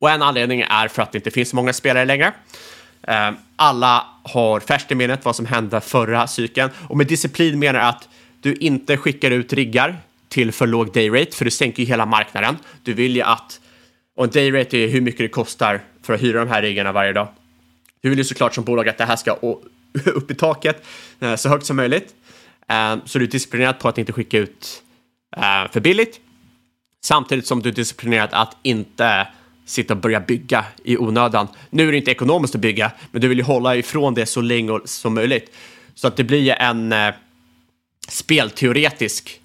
Och en anledning är för att det inte finns så många spelare längre. Eh, alla har färskt i minnet vad som hände förra cykeln och med disciplin menar jag att du inte skickar ut riggar till för låg dayrate för du sänker ju hela marknaden. Du vill ju att, och en dayrate är hur mycket det kostar för att hyra de här riggarna varje dag. Du vill ju såklart som bolag att det här ska [laughs] upp i taket eh, så högt som möjligt. Eh, så du är disciplinerad på att inte skicka ut eh, för billigt. Samtidigt som du är disciplinerad att inte sitta och börja bygga i onödan. Nu är det inte ekonomiskt att bygga, men du vill ju hålla ifrån det så länge som möjligt. Så att det blir en eh, spelteoretisk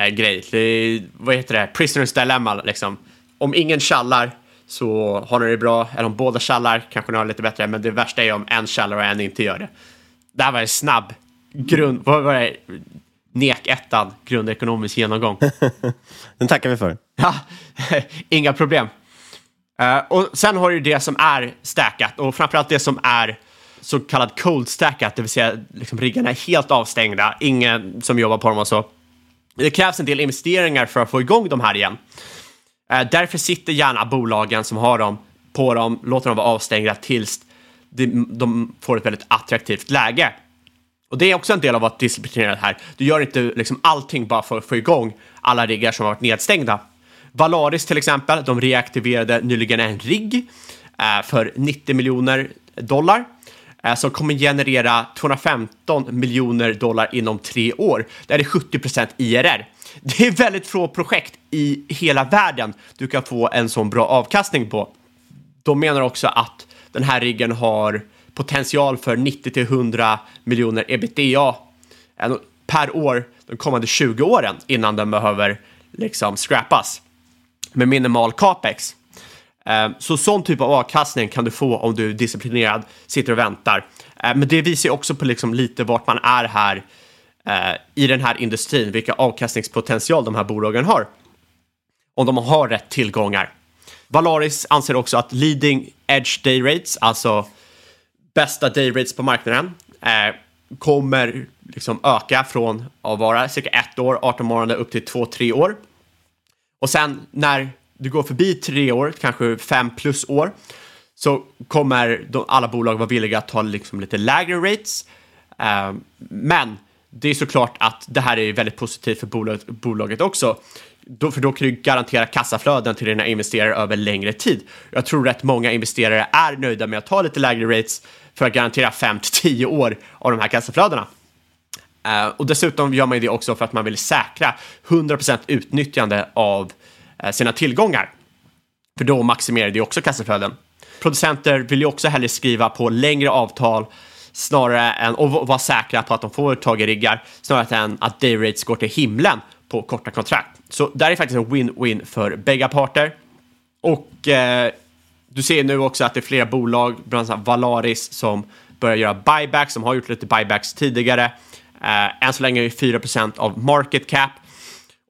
eh, grej. Det, vad heter det? Prisoners dilemma liksom. Om ingen kallar så har ni det bra. Är de båda tjallar kanske ni har det lite bättre, men det värsta är om en tjallar och en inte gör det. Det här var en snabb grund... Vad var det? Nek ettan, grundekonomisk genomgång. [laughs] Den tackar vi för. Ja, [laughs] inga problem. Uh, och sen har du det som är stackat och framförallt det som är så kallad cold stackat, det vill säga liksom riggarna är helt avstängda, ingen som jobbar på dem och så. Det krävs en del investeringar för att få igång de här igen. Eh, därför sitter gärna bolagen som har dem på dem, låter dem vara avstängda tills de får ett väldigt attraktivt läge. Och det är också en del av att disciplinera här. Du gör inte liksom allting bara för att få igång alla riggar som har varit nedstängda. Valaris till exempel, de reaktiverade nyligen en rigg eh, för 90 miljoner dollar Eh, som kommer generera 215 miljoner dollar inom tre år. Det är 70 procent IRR. Det är väldigt få projekt i hela världen du kan få en sån bra avkastning på. De menar också att den här riggen har potential för 90 till 100 miljoner ebitda per år de kommande 20 åren innan den behöver liksom scrappas med minimal capex. Ehm, så sån typ av avkastning kan du få om du är disciplinerad, sitter och väntar. Ehm, men det visar också på liksom lite vart man är här eh, i den här industrin, vilka avkastningspotential de här bolagen har. Om de har rätt tillgångar. Valaris anser också att leading edge day rates, alltså bästa day rates på marknaden, eh, kommer liksom öka från att vara cirka ett år, 18 månader, upp till 2-3 år. Och sen när du går förbi tre år, kanske fem plus år, så kommer de, alla bolag vara villiga att ta liksom lite lägre rates. Uh, men det är såklart att det här är väldigt positivt för bolaget, bolaget också. Då, för då kan du garantera kassaflöden till dina investerare över längre tid. Jag tror rätt många investerare är nöjda med att ta lite lägre rates för att garantera 5 10 år av de här kassaflödena. Uh, och dessutom gör man det också för att man vill säkra 100% utnyttjande av Eh, sina tillgångar. För då maximerar det också kassaflöden. Producenter vill ju också hellre skriva på längre avtal snarare än och vara säkra på att de får tag i riggar snarare än att day rates går till himlen på korta kontrakt. Så där är faktiskt en win-win för bägge parter. Och eh, du ser nu också att det är flera bolag, bland annat Valaris, som börjar göra buybacks, som har gjort lite buybacks tidigare. Eh, än så länge är det 4 av market cap.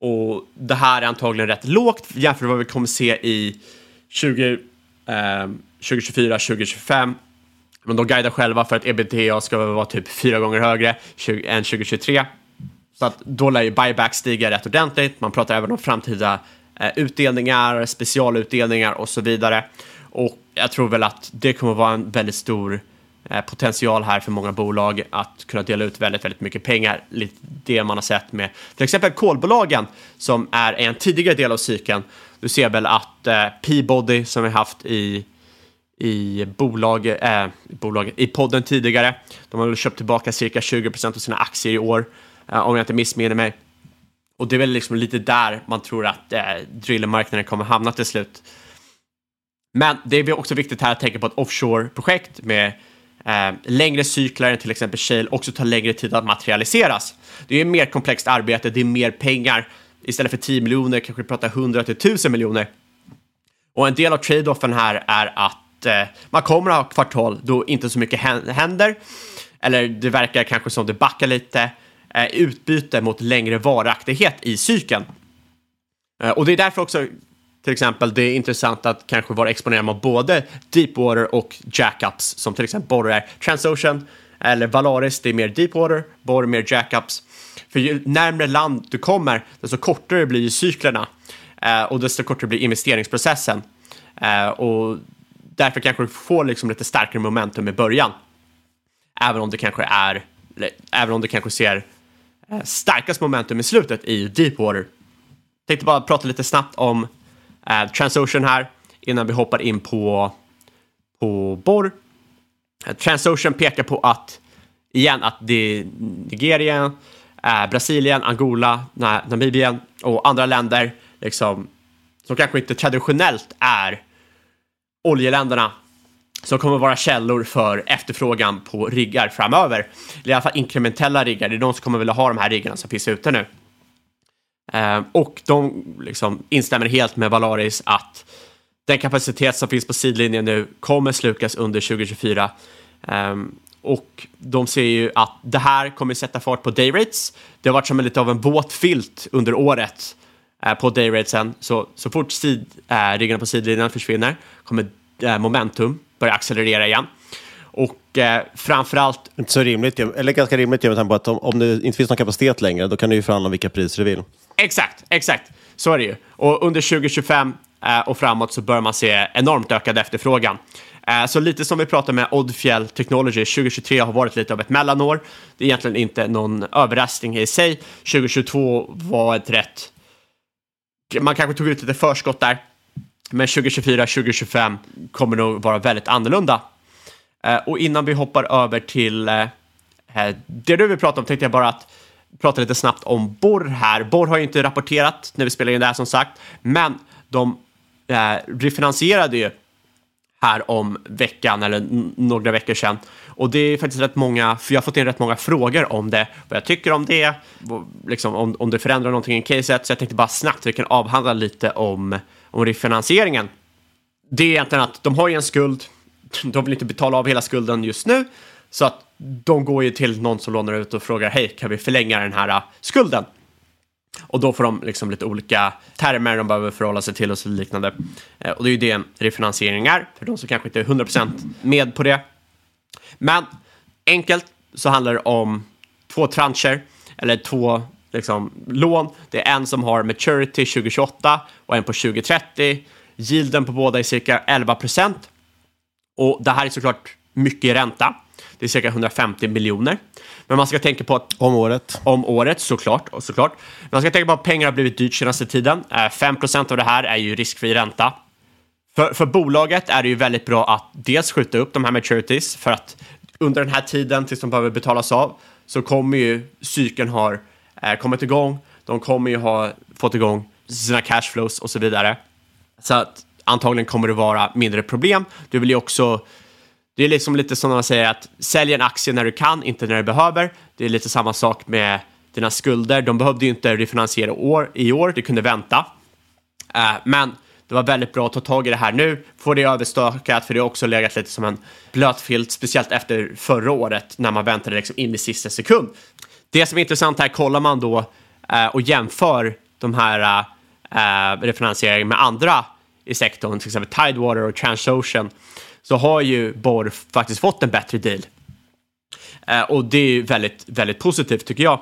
Och det här är antagligen rätt lågt jämfört med vad vi kommer se i 20, eh, 2024, 2025. Men de guidar själva för att ebitda ska vara typ fyra gånger högre än 2023. Så att då lär ju buyback stiga rätt ordentligt. Man pratar även om framtida eh, utdelningar, specialutdelningar och så vidare. Och jag tror väl att det kommer vara en väldigt stor eh, Eh, potential här för många bolag att kunna dela ut väldigt, väldigt mycket pengar. Lite det man har sett med till exempel kolbolagen som är en tidigare del av cykeln. Du ser väl att eh, Peabody som vi haft i i bolag, eh, bolag, i podden tidigare. De har väl köpt tillbaka cirka 20% av sina aktier i år, eh, om jag inte missminner mig. Och det är väl liksom lite där man tror att eh, drillermarknaden kommer hamna till slut. Men det är också viktigt här att tänka på ett offshore-projekt med eh, längre cykler än till exempel shale också tar längre tid att materialiseras. Det är mer komplext arbete, det är mer pengar. Istället för 10 miljoner kanske vi pratar 100 till 1000 miljoner. Och en del av trade-offen här är att eh, man kommer att ha kvartal då inte så mycket händer. Eller det verkar kanske som det backar lite. Eh, utbyte mot längre varaktighet i cykeln. Eh, och det är därför också till exempel det är intressant att kanske vara exponerad mot både Deepwater och jackups som till exempel Borr är Transocean eller Valaris, det är mer Deepwater, Borr mer jackups. För ju närmre land du kommer, desto kortare blir ju cyklerna eh, och desto kortare blir investeringsprocessen. Eh, och därför kanske du får liksom lite starkare momentum i början. Även om det kanske är, även om det kanske ser eh, starkast momentum i slutet i Deepwater. Tänkte bara prata lite snabbt om eh, Transocean här innan vi hoppar in på, på borr. Eh, Transocean pekar på att, igen, att det är Nigeria, eh, Brasilien, Angola, Namibien och andra länder liksom, som kanske inte traditionellt är oljeländerna som kommer vara källor för efterfrågan på riggar framöver. I alla fall inkrementella riggar, det är de som kommer vilja ha de här riggarna som finns ute nu. Eh, och de liksom instämmer helt med Valaris att den kapacitet som finns på sidlinjen nu kommer slukas under 2024. Eh, och de ser ju att det här kommer sätta fart på dayrates. Det har varit som en lite av en våt filt under året eh, på dayratesen. Så, så fort sid, eh, ryggarna på sidlinjen försvinner kommer eh, momentum börja accelerera igen. Och eh, framförallt... Inte så rimligt, eller ganska rimligt med tanke på att om, om det inte finns någon kapacitet längre, då kan du ju förhandla om vilka priser du vill. Exakt, exakt. Så är det ju. Och under 2025 eh, och framåt så bör man se enormt ökad efterfrågan. Eh, så lite som vi pratade med Oddfjell Technology, 2023 har varit lite av ett mellanår. Det är egentligen inte någon överraskning i sig. 2022 var ett rätt... Man kanske tog ut lite förskott där. Men 2024, 2025 kommer nog vara väldigt annorlunda. Eh, och innan vi hoppar över till eh, det du vill prata om tänkte jag bara att prata lite snabbt om Borr här. Borr har ju inte rapporterat när vi spelar in det här som sagt, men de eh, refinansierade ju här om veckan eller några veckor sedan. Och det är faktiskt rätt många, för jag har fått in rätt många frågor om det, vad jag tycker om det, liksom om, om det förändrar någonting i caset. Så jag tänkte bara snabbt vi kan avhandla lite om, om refinansieringen. Det är egentligen att de har ju en skuld, de vill inte betala av hela skulden just nu, så att de går ju till någon som lånar ut och frågar hej, kan vi förlänga den här äh, skulden? Och då får de liksom lite olika termer de behöver förhålla sig till och så liknande. Eh, och det är ju det en refinansiering är, för de som kanske inte är 100% med på det. Men enkelt så handlar det om två trancher, eller två liksom, lån. Det är en som har maturity 2028 och en på 2030. Yielden på båda är cirka 11 procent. Och det här är såklart mycket ränta. Det är cirka 150 miljoner. Men man ska tänka på att... Om året. Om året, såklart. Och såklart. Man ska tänka på att pengar har blivit dyrt senaste tiden. 5 eh, av det här är ju riskfri ränta. För, för bolaget är det ju väldigt bra att dels skjuta upp de här maturities för att under den här tiden tills de behöver betalas av så kommer ju cykeln ha eh, kommit igång. De kommer ju ha fått igång sina cashflows och så vidare. Så att antagligen kommer det vara mindre problem. Du vill ju också det är liksom lite som man säger att sälj en aktie när du kan, inte när du behöver. Det är lite samma sak med dina skulder. De behövde ju inte refinansiera år, i år, du kunde vänta. Uh, men det var väldigt bra att ta tag i det här nu, få det överstökat, för det har också legat lite som en blöt filt, speciellt efter förra året när man väntade liksom in i sista sekund. Det som är intressant här, kollar man då uh, och jämför de här eh, uh, refinansieringarna med andra i sektorn, till exempel Tidewater och Transocean, så har ju Borr faktiskt fått en bättre deal. Eh, och det är ju väldigt, väldigt positivt tycker jag.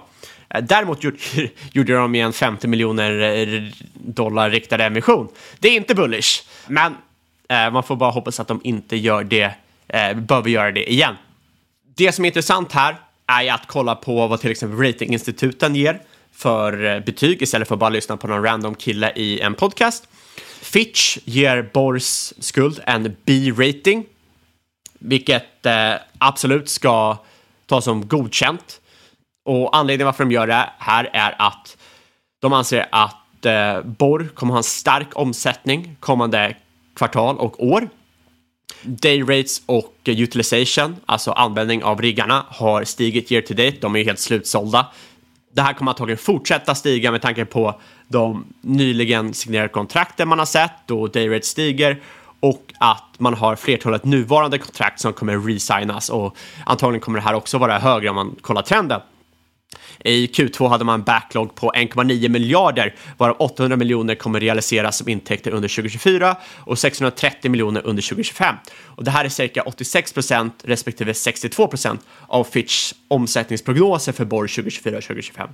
Eh, däremot gjorde [laughs] de en 50 miljoner eh, dollar riktad emission. Det är inte bullish, men man får bara hoppas att de inte gör det, behöver göra det igen. Det som är intressant här är att kolla på vad till exempel ratinginstituten ger för betyg istället för att bara lyssna på någon random kille i en podcast. Fitch ger Bors skuld en B-rating, vilket eh, absolut ska tas som godkänt. Och anledningen varför de gör det här är att de anser att eh, Borr kommer ha en stark omsättning kommande kvartal och år. Day rates och utilization, alltså användning av riggarna, har stigit year to date. De är ju helt slutsålda. Det här kommer antagligen fortsätta stiga med tanke på de nyligen signerade kontrakten man har sett och dayrate stiger och att man har flertalet nuvarande kontrakt som kommer resignas och antagligen kommer det här också vara högre om man kollar trenden. I Q2 hade man en backlog på 1,9 miljarder, varav 800 miljoner kommer realiseras som intäkter under 2024 och 630 miljoner under 2025. Och det här är cirka 86 procent respektive 62 procent av Fitchs omsättningsprognoser för Borr 2024 och 2025.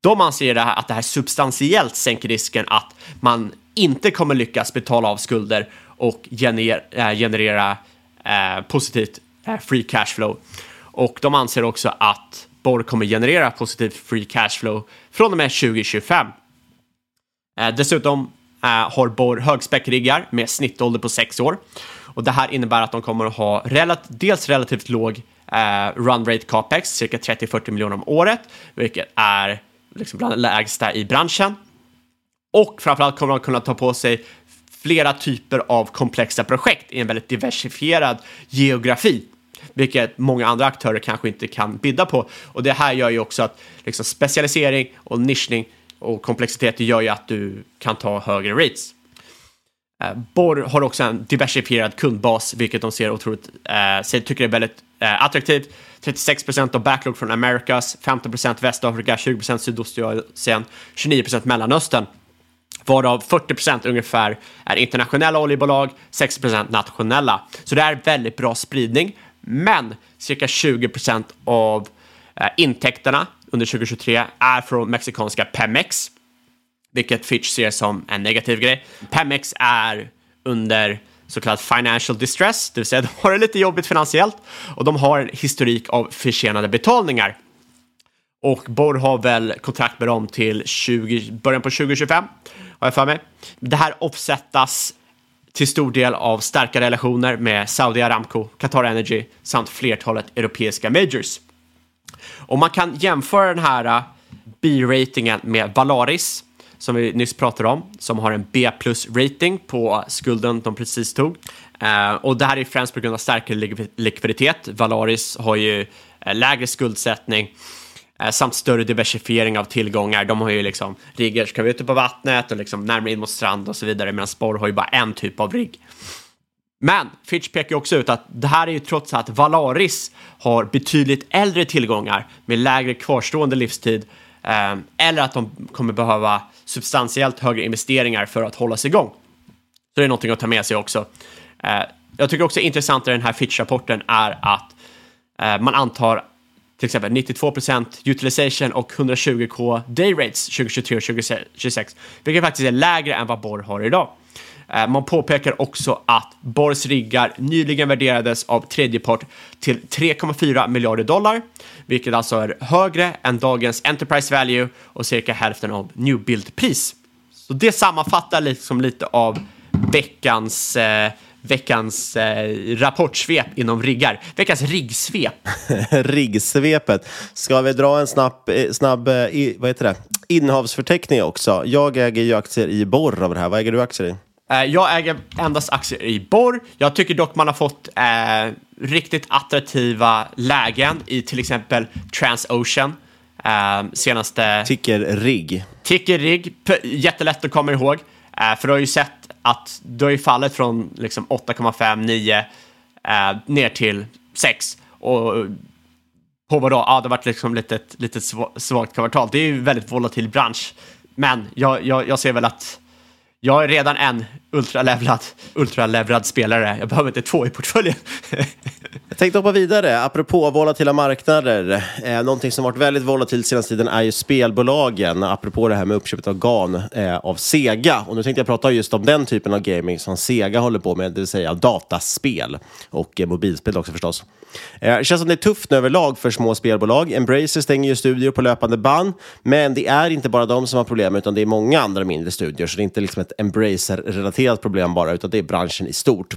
De anser att det här substantiellt sänker risken att man inte kommer lyckas betala av skulder och gener eh, generera eh, positivt eh, free cash flow. Och de anser också att Borr kommer generera positivt free cash flow från och med 2025. Eh, dessutom eh, har Borr högspäckriggar med snittålder på 6 år och det här innebär att de kommer att ha relat dels relativt låg eh, run rate capex, cirka 30-40 miljoner om året, vilket är liksom bland det lägsta i branschen. Och framförallt kommer de kunna ta på sig flera typer av komplexa projekt i en väldigt diversifierad geografi, vilket många andra aktörer kanske inte kan bidda på. Och det här gör ju också att liksom, specialisering och nischning och komplexitet gör ju att du kan ta högre rates. Eh, Borr har också en diversifierad kundbas, vilket de ser otroligt, eh, tycker är väldigt eh, attraktivt. 36 procent av backlog från Americas, 15 procent Västafrika, 20 procent Sydostasien, 29 procent Mellanöstern. Varav 40 procent ungefär är internationella oljebolag, 60 procent nationella. Så det är väldigt bra spridning. Men cirka 20 procent av eh, intäkterna under 2023 är från mexikanska Pemex, vilket Fitch ser som en negativ grej. Pemex är under så kallad financial distress, det vill säga de har det lite jobbigt finansiellt och de har en historik av försenade betalningar. Och Borr har väl kontrakt med dem till 20, början på 2025, har jag för mig. Det här offsetas till stor del av starka relationer med Saudi Aramco, Qatar Energy samt flertalet europeiska majors. Och man kan jämföra den här äh, B-ratingen med Valaris som vi nyss pratade om, som har en B plus rating på äh, skulden de precis tog. Äh, och det här är främst på grund av starkare likviditet. Valaris har ju lägre skuldsättning Eh, samt större diversifiering av tillgångar. De har ju liksom riggar som kan vara ute på vattnet och liksom närmare in mot strand och så vidare, medan Spor har ju bara en typ av rigg. Men Fitch pekar också ut att det här är ju trots att Valaris har betydligt äldre tillgångar med lägre kvarstående livstid eh, eller att de kommer behöva substantiellt högre investeringar för att hålla sig igång. Så det är någonting att ta med sig också. Eh, jag tycker också intressant i den här Fitch-rapporten är att man antar till exempel 92% utilization och 120k day rates 2023 och 2026, vilket faktiskt är lägre än vad Borr har idag. Eh, man påpekar också att Borrs riggar nyligen värderades av tredjepart till 3,4 miljarder dollar, vilket alltså är högre än dagens Enterprise Value och cirka hälften av new build-pris. Så det sammanfattar liksom lite av veckans eh, veckans eh, rapportsvep inom riggar. Veckans riggsvep. [laughs] Riggsvepet. Ska vi dra en snabb, eh, snabb eh, i, vad heter det? innehavsförteckning också? Jag äger ju aktier i Borr av det här. Vad äger du aktier i? Eh, jag äger endast aktier i Borr. Jag tycker dock man har fått eh, riktigt attraktiva lägen i till exempel Transocean. Eh, senaste... Ticker RIG. Ticker RIG. Jättelätt att komma ihåg. Eh, för du har ju sett att du har ju fallit från liksom 8,5, 9 eh, ner till 6. Och på vad då? Ja, det har varit liksom lite, lite svagt kvartal. Det är ju väldigt volatil bransch. Men jag, jag, jag ser väl att jag är redan en ultralevrad, ultra spelare. Jag behöver inte två i portföljen. [laughs] jag tänkte hoppa vidare. Apropå volatila marknader. Eh, någonting som varit väldigt volatilt senaste tiden är ju spelbolagen. Apropå det här med uppköpet av GAN eh, av Sega. Och nu tänkte jag prata just om den typen av gaming som Sega håller på med, det vill säga dataspel och eh, mobilspel också förstås. Eh, det känns som det är tufft nu överlag för små spelbolag. Embracer stänger ju studior på löpande band, men det är inte bara de som har problem, utan det är många andra mindre studior, så det är inte liksom ett Embracer-relaterat problem bara, utan det är branschen i stort.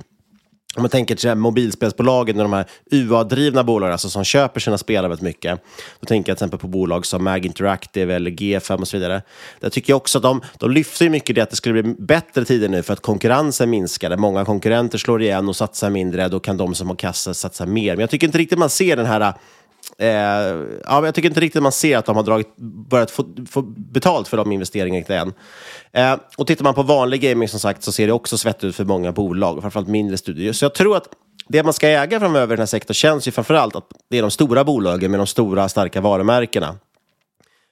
Om man tänker till mobilspelsbolagen, de här UA-drivna bolagen alltså som köper sina spelare väldigt mycket. Då tänker jag till exempel på bolag som Mag Interactive eller G5 och så vidare. Där tycker jag också att de, de lyfter mycket det att det skulle bli bättre tider nu för att konkurrensen minskar. Många konkurrenter slår igen och satsar mindre. Då kan de som har kassa satsa mer. Men jag tycker inte riktigt man ser den här Eh, ja, jag tycker inte riktigt man ser att de har dragit, börjat få, få betalt för de investeringarna än. Eh, och tittar man på vanlig gaming som sagt så ser det också svett ut för många bolag, framförallt mindre studier. Så jag tror att det man ska äga framöver i den här sektorn känns ju framförallt att det är de stora bolagen med de stora starka varumärkena.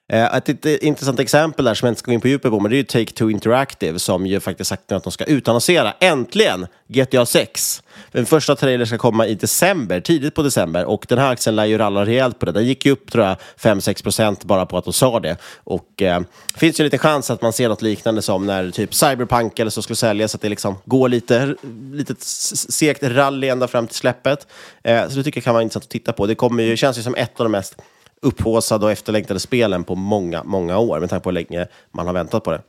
Eh, ett, ett, intressant exempel där som jag inte ska gå in på djupet på, men det är ju Take-Two Interactive som ju faktiskt sagt att de ska utannonsera, äntligen, GTA 6. Den första trailern ska komma i december, tidigt på december, och den här aktien lär ju ralla rejält på det. Den gick ju upp, tror jag, 5-6 procent bara på att de sa det. Och eh, det finns ju en liten chans att man ser något liknande som när typ Cyberpunk eller så skulle säljas, att det liksom går lite, lite segt rally ända fram till släppet. Eh, så det tycker jag kan vara intressant att titta på. Det kommer ju, känns ju som ett av de mest upphåsade och efterlängtade spelen på många, många år, med tanke på hur länge man har väntat på det.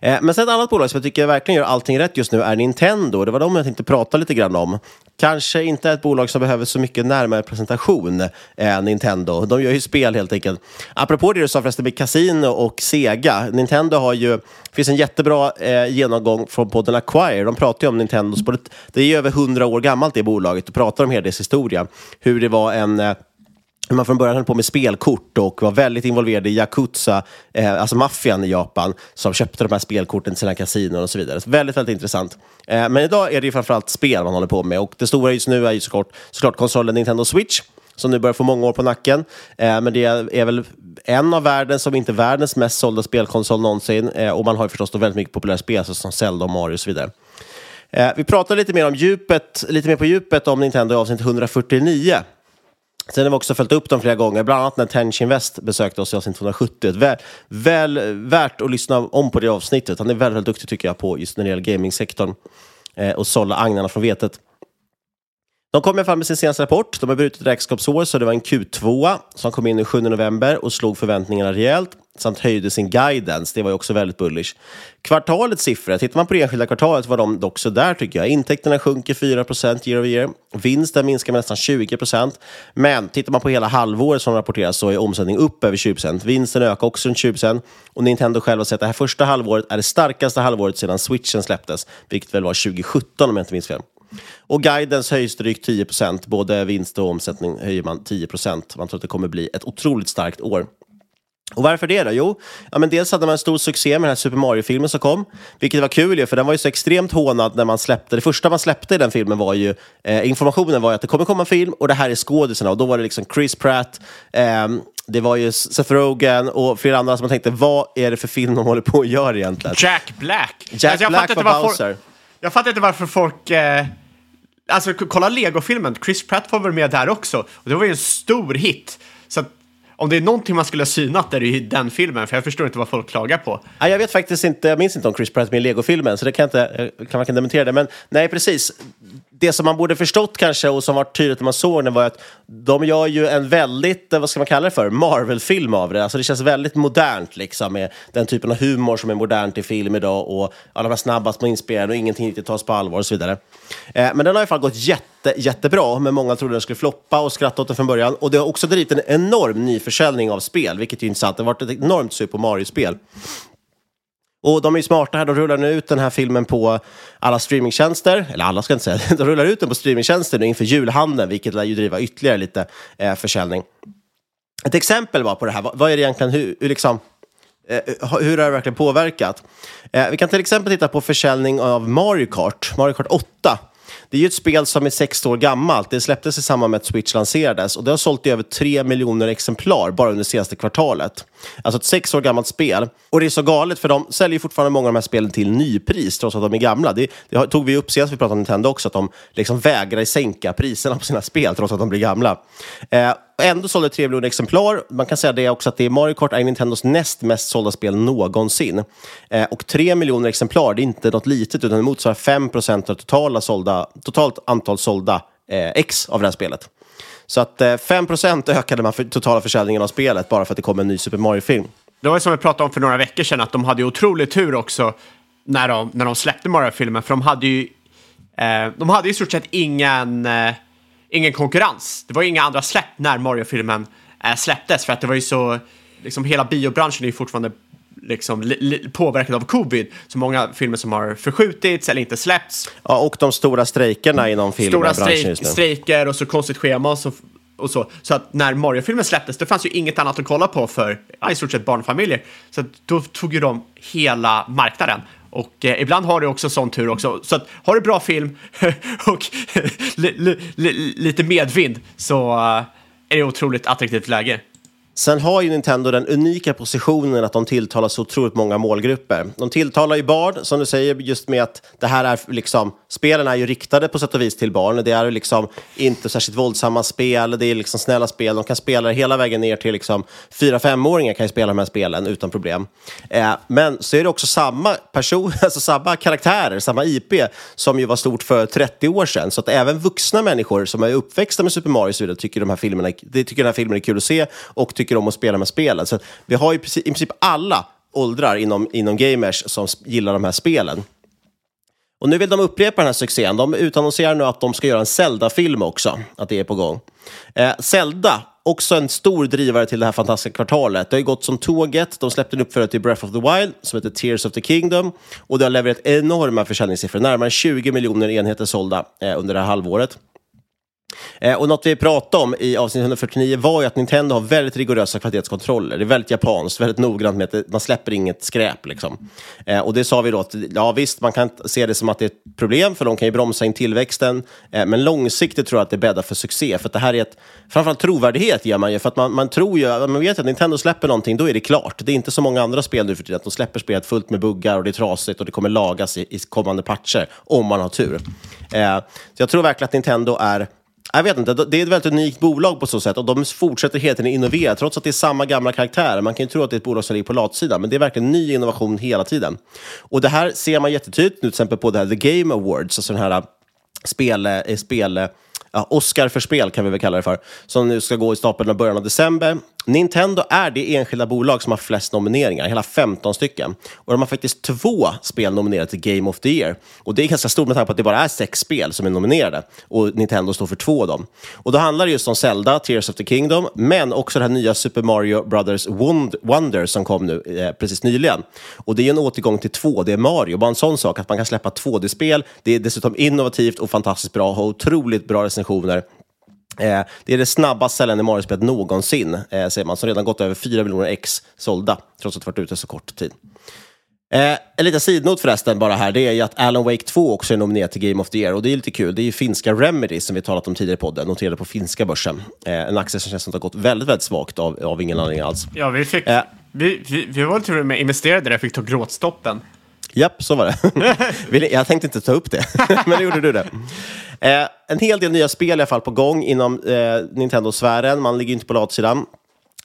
Eh, men sen ett annat bolag som jag tycker verkligen gör allting rätt just nu är Nintendo. Det var de jag tänkte prata lite grann om. Kanske inte ett bolag som behöver så mycket närmare presentation, än Nintendo. De gör ju spel helt enkelt. Apropå det du sa förresten med Casino och Sega. Nintendo har ju, det finns en jättebra eh, genomgång från podden Acquire. De pratar ju om Nintendos, det är ju över hundra år gammalt det bolaget och pratar om hela dess historia. Hur det var en eh, man från början höll på med spelkort och var väldigt involverad i Yakuza, eh, alltså maffian i Japan, som köpte de här spelkorten till sina kasinon och så vidare. Så väldigt, väldigt intressant. Eh, men idag är det ju framförallt spel man håller på med och det stora just nu är ju såklart, såklart konsolen Nintendo Switch som nu börjar få många år på nacken. Eh, men det är väl en av världens, om inte världens mest sålda spelkonsol någonsin. Eh, och man har ju förstås då väldigt mycket populära spel som Zelda och Mario och så vidare. Eh, vi pratar lite mer om djupet, lite mer på djupet om Nintendo i avsnitt 149. Sen har vi också följt upp dem flera gånger, bland annat när Tench Invest besökte oss i avsnitt 270. Väl, väl värt att lyssna om på det avsnittet. Han är väldigt, väldigt duktig tycker jag på just när det gäller gamingsektorn eh, och sålla agnarna från vetet. De kom i alla fall med sin senaste rapport. De har brutit räkenskapsår, så det var en Q2 som kom in den 7 november och slog förväntningarna rejält samt höjde sin guidance. Det var ju också väldigt bullish. Kvartalets siffror, tittar man på det enskilda kvartalet var de dock sådär tycker jag. Intäkterna sjunker 4 year over year. Vinsten minskar med nästan 20% Men tittar man på hela halvåret som rapporteras så är omsättningen upp över 20% Vinsten ökar också runt 20% Och Nintendo själva säger att det här första halvåret är det starkaste halvåret sedan switchen släpptes, vilket väl var 2017 om jag inte minns fel. Och guidance höjs drygt 10% Både vinst och omsättning höjer man 10% Man tror att det kommer bli ett otroligt starkt år. Och varför det då? Jo, ja, men dels hade man en stor succé med den här Super Mario-filmen som kom, vilket var kul för den var ju så extremt hånad när man släppte. Det första man släppte i den filmen var ju, eh, informationen var ju att det kommer komma en film och det här är skådisarna och då var det liksom Chris Pratt, eh, Det var ju Seth Rogen och flera andra som man tänkte, vad är det för film de håller på att göra egentligen? Jack Black. Jack Alltså, jag Black var varför- Bowser. Jag fattar inte varför folk... Eh, alltså, kolla Lego-filmen. Chris Pratt var väl med där också. Och det var ju en stor hit. Om det är någonting man skulle ha synat är det ju den filmen. För jag förstår inte vad folk klagar på. Nej, jag vet faktiskt inte, jag minns inte om Chris Pratt med i Lego-filmen, så det kan jag inte, eh, kan varken dementera det. Men nej, precis. Det som man borde förstått kanske och som var tydligt när man såg den var att de gör ju en väldigt, eh, vad ska man kalla det för, Marvel-film av det. Alltså det känns väldigt modernt liksom med den typen av humor som är modernt i film idag och alla de här snabba små inspelningarna och ingenting riktigt tas på allvar och så vidare. Eh, men den har i alla fall gått jätte, jättebra, men många trodde den skulle floppa och skratta åt den från början. Och det har också drivit en enorm nyförsäljning av spel, vilket är intressant. Det har varit ett enormt sug på Mario-spel. Och de är ju smarta här, de rullar nu ut den här filmen på alla streamingtjänster, eller alla ska jag inte säga, [laughs] de rullar ut den på streamingtjänster nu inför julhandeln, vilket lär ju driva ytterligare lite eh, försäljning. Ett exempel bara på det här, vad, vad är det egentligen, hur, hur liksom, eh, eh hur har det verkligen påverkat? Eh, vi kan till exempel titta på försäljning av Mario Kart, Mario Kart 8. Det är ju ett spel som är 60 år gammalt. Det släpptes i samband med att Switch lanserades och det har sålt i över 3 miljoner exemplar bara under det senaste kvartalet. Alltså ett 6 år gammalt spel. Och det är så galet för de säljer fortfarande många av de här spelen till nypris trots att de är gamla. Det, det tog vi upp senast vi pratade om Nintendo också, att de liksom vägrar sänka priserna på sina spel trots att de blir gamla. Eh, ändå sålde 3 miljoner exemplar. Man kan säga det också att det är Mario Kart är Nintendos näst mest sålda spel någonsin. Eh, och 3 miljoner exemplar, det är inte något litet utan det motsvarar 5 procent av totala sålda, totalt antal sålda eh, ex av det här spelet. Så att eh, 5 procent ökade man för totala försäljningen av spelet bara för att det kom en ny Super Mario-film. Det var ju som vi pratade om för några veckor sedan, att de hade ju otrolig tur också när de, när de släppte Mario-filmen. För de hade ju, eh, de hade i stort sett ingen, eh, ingen konkurrens. Det var ju inga andra släpp när Mario-filmen eh, släpptes. För att det var ju så, liksom hela biobranschen är ju fortfarande liksom, li, li, påverkad av covid. Så många filmer som har förskjutits eller inte släppts. Ja, och de stora strejkerna inom Stora filmbranschen strejk, just nu. strejker och så konstigt schema och så, och så. Så att när Mario-filmen släpptes, det fanns ju inget annat att kolla på för ja, i stort sett barnfamiljer. Så då tog ju de hela marknaden. Och eh, ibland har du också sån tur också. Så att har du bra film [laughs] och li, li, li, lite medvind så eh, är det otroligt attraktivt läge. Sen har ju Nintendo den unika positionen att de tilltalar så otroligt många målgrupper. De tilltalar ju barn, som du säger, just med att det här är liksom, spelen är ju riktade på sätt och vis till barn. Det är liksom inte särskilt våldsamma spel, det är liksom snälla spel. De kan spela det hela vägen ner till liksom 4-5-åringar kan ju spela de här spelen utan problem. Eh, men så är det också samma person, [laughs] alltså samma karaktärer, samma IP som ju var stort för 30 år sedan. Så att även vuxna människor som är uppväxta med Super Mario och så vidare tycker, de här filmerna, de tycker den här filmen är kul att se och tycker om att spela med spelen. Så vi har ju precis, i princip alla åldrar inom, inom gamers som gillar de här spelen. Och nu vill de upprepa den här succén. De utannonserar nu att de ska göra en Zelda-film också, att det är på gång. Eh, Zelda, också en stor drivare till det här fantastiska kvartalet. Det har ju gått som tåget. De släppte en uppföljare till Breath of the Wild som heter Tears of the Kingdom. Och det har levererat enorma försäljningssiffror, närmare 20 miljoner enheter sålda eh, under det här halvåret. Eh, och något vi pratade om i avsnitt 149 var ju att Nintendo har väldigt rigorösa kvalitetskontroller. Det är väldigt japanskt, väldigt noggrant med att man släpper inget skräp. Liksom. Eh, och det sa vi då att, ja visst, man kan se det som att det är ett problem, för de kan ju bromsa in tillväxten. Eh, men långsiktigt tror jag att det bäddar för succé, för att det här är ett, framförallt trovärdighet ger man ju, för att man, man tror ju, man vet ju att Nintendo släpper någonting, då är det klart. Det är inte så många andra spel nu för tiden, att de släpper spelet fullt med buggar och det är trasigt och det kommer lagas i, i kommande patcher, om man har tur. Så jag tror verkligen att Nintendo är jag vet inte, det är ett väldigt unikt bolag på så sätt och de fortsätter hela tiden innovera trots att det är samma gamla karaktärer. Man kan ju tro att det är ett bolag som ligger på latsidan, men det är verkligen ny innovation hela tiden. Och det här ser man jättetydligt nu till exempel på det här The Game Awards, alltså den här eh, spel, eh, spel eh, ja, Oscar för spel kan vi väl kalla det för, som nu ska gå i stapeln i början av december. Nintendo är det enskilda bolag som har flest nomineringar, hela 15 stycken. Och de har faktiskt två spel nominerade till Game of the Year. Och det är ganska stort med tanke på att det bara är sex spel som är nominerade. Och Nintendo står för två av dem. Och då handlar det just om Zelda, Tears of the Kingdom, men också det här nya Super Mario Brothers Wonder som kom nu eh, precis nyligen. Och det är ju en återgång till 2D Mario. Bara en sån sak att man kan släppa 2D-spel. Det är dessutom innovativt och fantastiskt bra, har otroligt bra recensioner. Eh, det är det snabbast säljande Mario-spelet någonsin, eh, säger man, som redan gått över 4 miljoner ex sålda, trots att det varit ute så kort tid. Eh, en liten sidnot förresten bara här, det är ju att Alan Wake 2 också är nominerad till Game of the Year och det är lite kul. Det är ju finska Remedy som vi talat om tidigare i podden, noterade på finska börsen. Eh, en aktie som känns som att har gått väldigt, väldigt svagt av, av ingen anledning alls. Ja, vi fick... Eh. Vi, vi, vi var till och med investerade där och fick ta gråtstoppen. Japp, så var det. [laughs] Jag tänkte inte ta upp det, [laughs] men nu gjorde du det. Eh, en hel del nya spel i alla fall på gång inom eh, Nintendo-sfären. Man ligger inte på latsidan.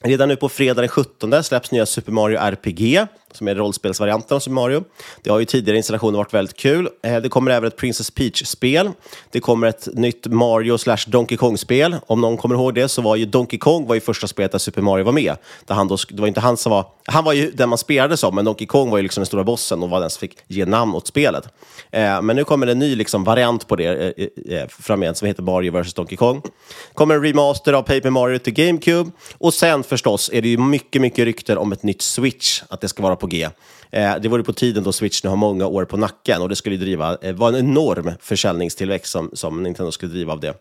Redan nu på fredag den 17 släpps nya Super Mario RPG, som är rollspelsvarianten av Super Mario. Det har ju tidigare installationer varit väldigt kul. Eh, det kommer även ett Princess Peach-spel. Det kommer ett nytt Mario slash Donkey Kong-spel. Om någon kommer ihåg det så var ju Donkey Kong var ju första spelet där Super Mario var med. Där han då, det var inte han som var... Han var ju den man spelade som, men Donkey Kong var ju liksom den stora bossen och var den som fick ge namn åt spelet. Eh, men nu kommer det en ny liksom, variant på det eh, framgent som heter Mario vs Donkey Kong. kommer en remaster av Paper Mario till GameCube. Och sen förstås är det ju mycket, mycket rykten om ett nytt Switch, att det ska vara på G. Eh, det vore på tiden då Switch nu har många år på nacken och det skulle driva, eh, vara en enorm försäljningstillväxt som, som Nintendo skulle driva av det.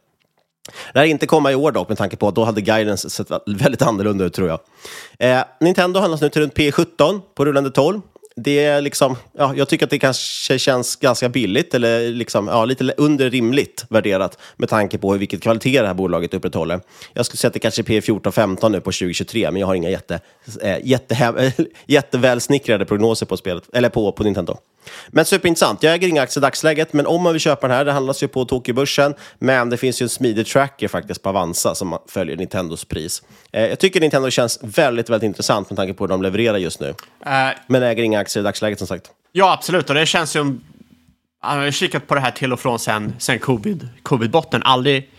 Det här inte komma i år dock, med tanke på att då hade guidance sett väldigt annorlunda ut tror jag. Eh, Nintendo handlas nu till runt P17 på rullande 12. Det är liksom, ja, jag tycker att det kanske känns ganska billigt, eller liksom, ja, lite under rimligt värderat med tanke på vilket kvalitet det här bolaget upprätthåller. Jag skulle säga att det kanske är P14-15 nu på 2023, men jag har inga jätte, eh, äh, jätte, [laughs] jättevälsnickrade prognoser på, spelet, eller på, på Nintendo. Men superintressant. Jag äger inga aktier i dagsläget, men om man vill köpa den här, det handlas ju på Tokyobörsen, men det finns ju en smidig tracker faktiskt på Avanza som följer Nintendos pris. Eh, jag tycker Nintendo känns väldigt, väldigt intressant med tanke på hur de levererar just nu. Eh, Men äger inga aktier i dagsläget som sagt. Ja, absolut. Och det känns som... Jag har kikat på det här till och från sen, sen covid, covid-botten. Aldrig,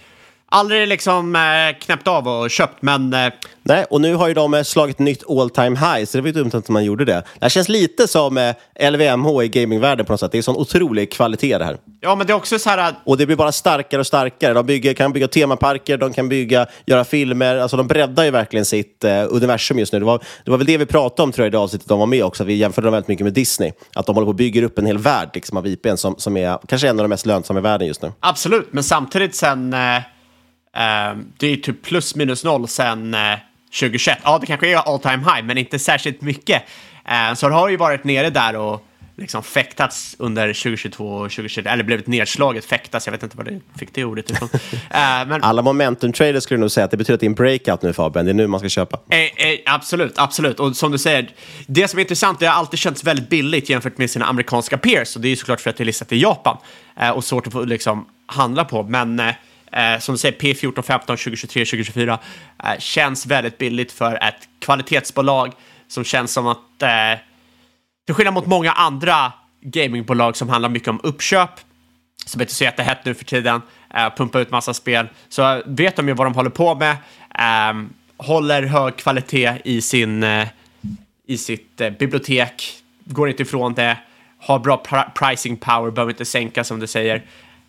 aldrig liksom eh, knäppt av och köpt, men... Eh, Nej, och nu har ju de eh, slagit nytt all time high, så det var ju dumt att man gjorde det. Det här känns lite som eh, LVMH i gamingvärlden på något sätt. Det är sån otrolig kvalitet det här. ja, men det är också så här... Och det blir bara starkare och starkare. De bygger, kan bygga temaparker, de kan bygga, göra filmer. Alltså de breddar ju verkligen sitt eh, universum just nu. Det var, det var väl det vi pratade om tror jag i det avsnittet de var med också. att Vi jämförde dem väldigt mycket med Disney. Att de håller på och bygger upp en hel värld liksom, av IPn som, som är kanske en av de mest lönsamma i världen just nu. Absolut, men samtidigt sen... Eh, eh, det är typ plus minus noll sen eh, 2021. Ja, det kanske är all time high, men inte särskilt mycket. Eh, så det har ju varit nere där och liksom fäktats under 2022 och 2023, eller blivit nedslaget, fäktas, jag vet inte var det fick det ordet ifrån. [laughs] Eh, men, Alla momentum-traders skulle nog säga att det betyder att det är en breakout nu Fabian. Det är nu man ska köpa. Eh, eh, absolut, absolut. Och som du säger, det som är intressant, det har alltid känts väldigt billigt jämfört med sina amerikanska peers. Och det är ju såklart för att det är listat i Japan eh, och svårt att få liksom, handla på. Men eh, som du säger, P14, 15, 2023, 2024 eh, känns väldigt billigt för ett kvalitetsbolag som känns som att, eh, till skillnad mot många andra gamingbolag som handlar mycket om uppköp, som inte är så jättehett nu för tiden, eh, pumpa ut massa spel, så vet de ju vad de håller på med, eh, håller hög kvalitet i, sin, eh, i sitt eh, bibliotek, går inte ifrån det, har bra pr- pricing power, behöver inte sänka som du säger.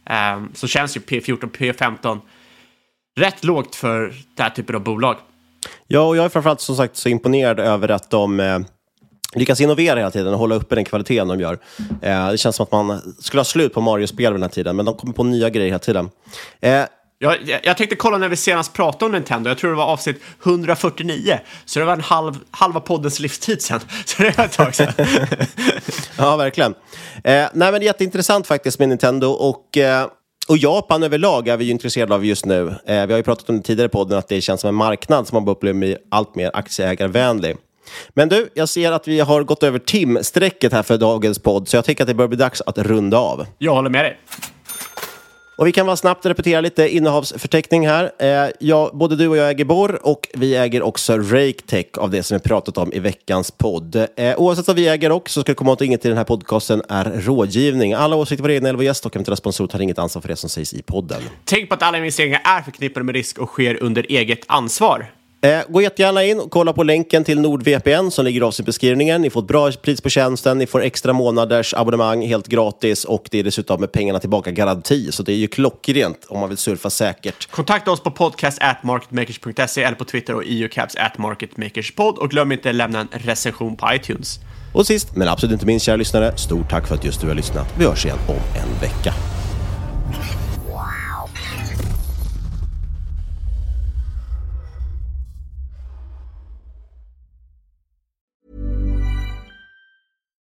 Ehm, så känns ju P14, P15 rätt lågt för den här typen av bolag. Ja, och jag är framförallt som sagt så imponerad över att de eh, lyckas innovera hela tiden och hålla uppe den kvaliteten de gör. Eh, det känns som att man skulle ha slut på Mario-spel vid den här tiden, men de kommer på nya grejer hela tiden. Eh, jag, jag, jag tänkte kolla när vi senast pratade om Nintendo. Jag tror det var avsnitt 149. Så det var en halv, halva poddens livstid sen. [laughs] Så det var ett tag sedan. [laughs] ja, verkligen. Eh, nej, men jätteintressant faktiskt med Nintendo och, eh, och Japan överlag är vi ju intresserade av just nu. Eh, vi har ju pratat om det tidigare i podden att det känns som en marknad som man upplever blir allt mer aktieägarvänlig. Men du, jag ser att vi har gått över timsträcket här för dagens podd, så jag tycker att det börjar bli dags att runda av. Jag håller med dig. Och vi kan bara snabbt repetera lite innehavsförteckning här. Eh, jag, både du och jag äger Borr och vi äger också RakeTech av det som vi pratat om i veckans podd. Eh, oavsett vad vi äger också så ska det komma åt inget i den här podcasten är rådgivning. Alla åsikter var egna eller vår gäst och eventuella sponsorer tar inget ansvar för det som sägs i podden. Tänk på att alla investeringar är förknippade med risk och sker under eget ansvar. Eh, gå jättegärna in och kolla på länken till NordVPN som ligger i avsnittbeskrivningen. Ni får ett bra pris på tjänsten, ni får extra månaders abonnemang helt gratis och det är dessutom med pengarna tillbaka garanti. Så det är ju klockrent om man vill surfa säkert. Kontakta oss på podcast at marketmakers.se eller på Twitter och eucaps at marketmakerspod och glöm inte att lämna en recension på iTunes. Och sist, men absolut inte minst kära lyssnare, stort tack för att just du har lyssnat. Vi hörs igen om en vecka.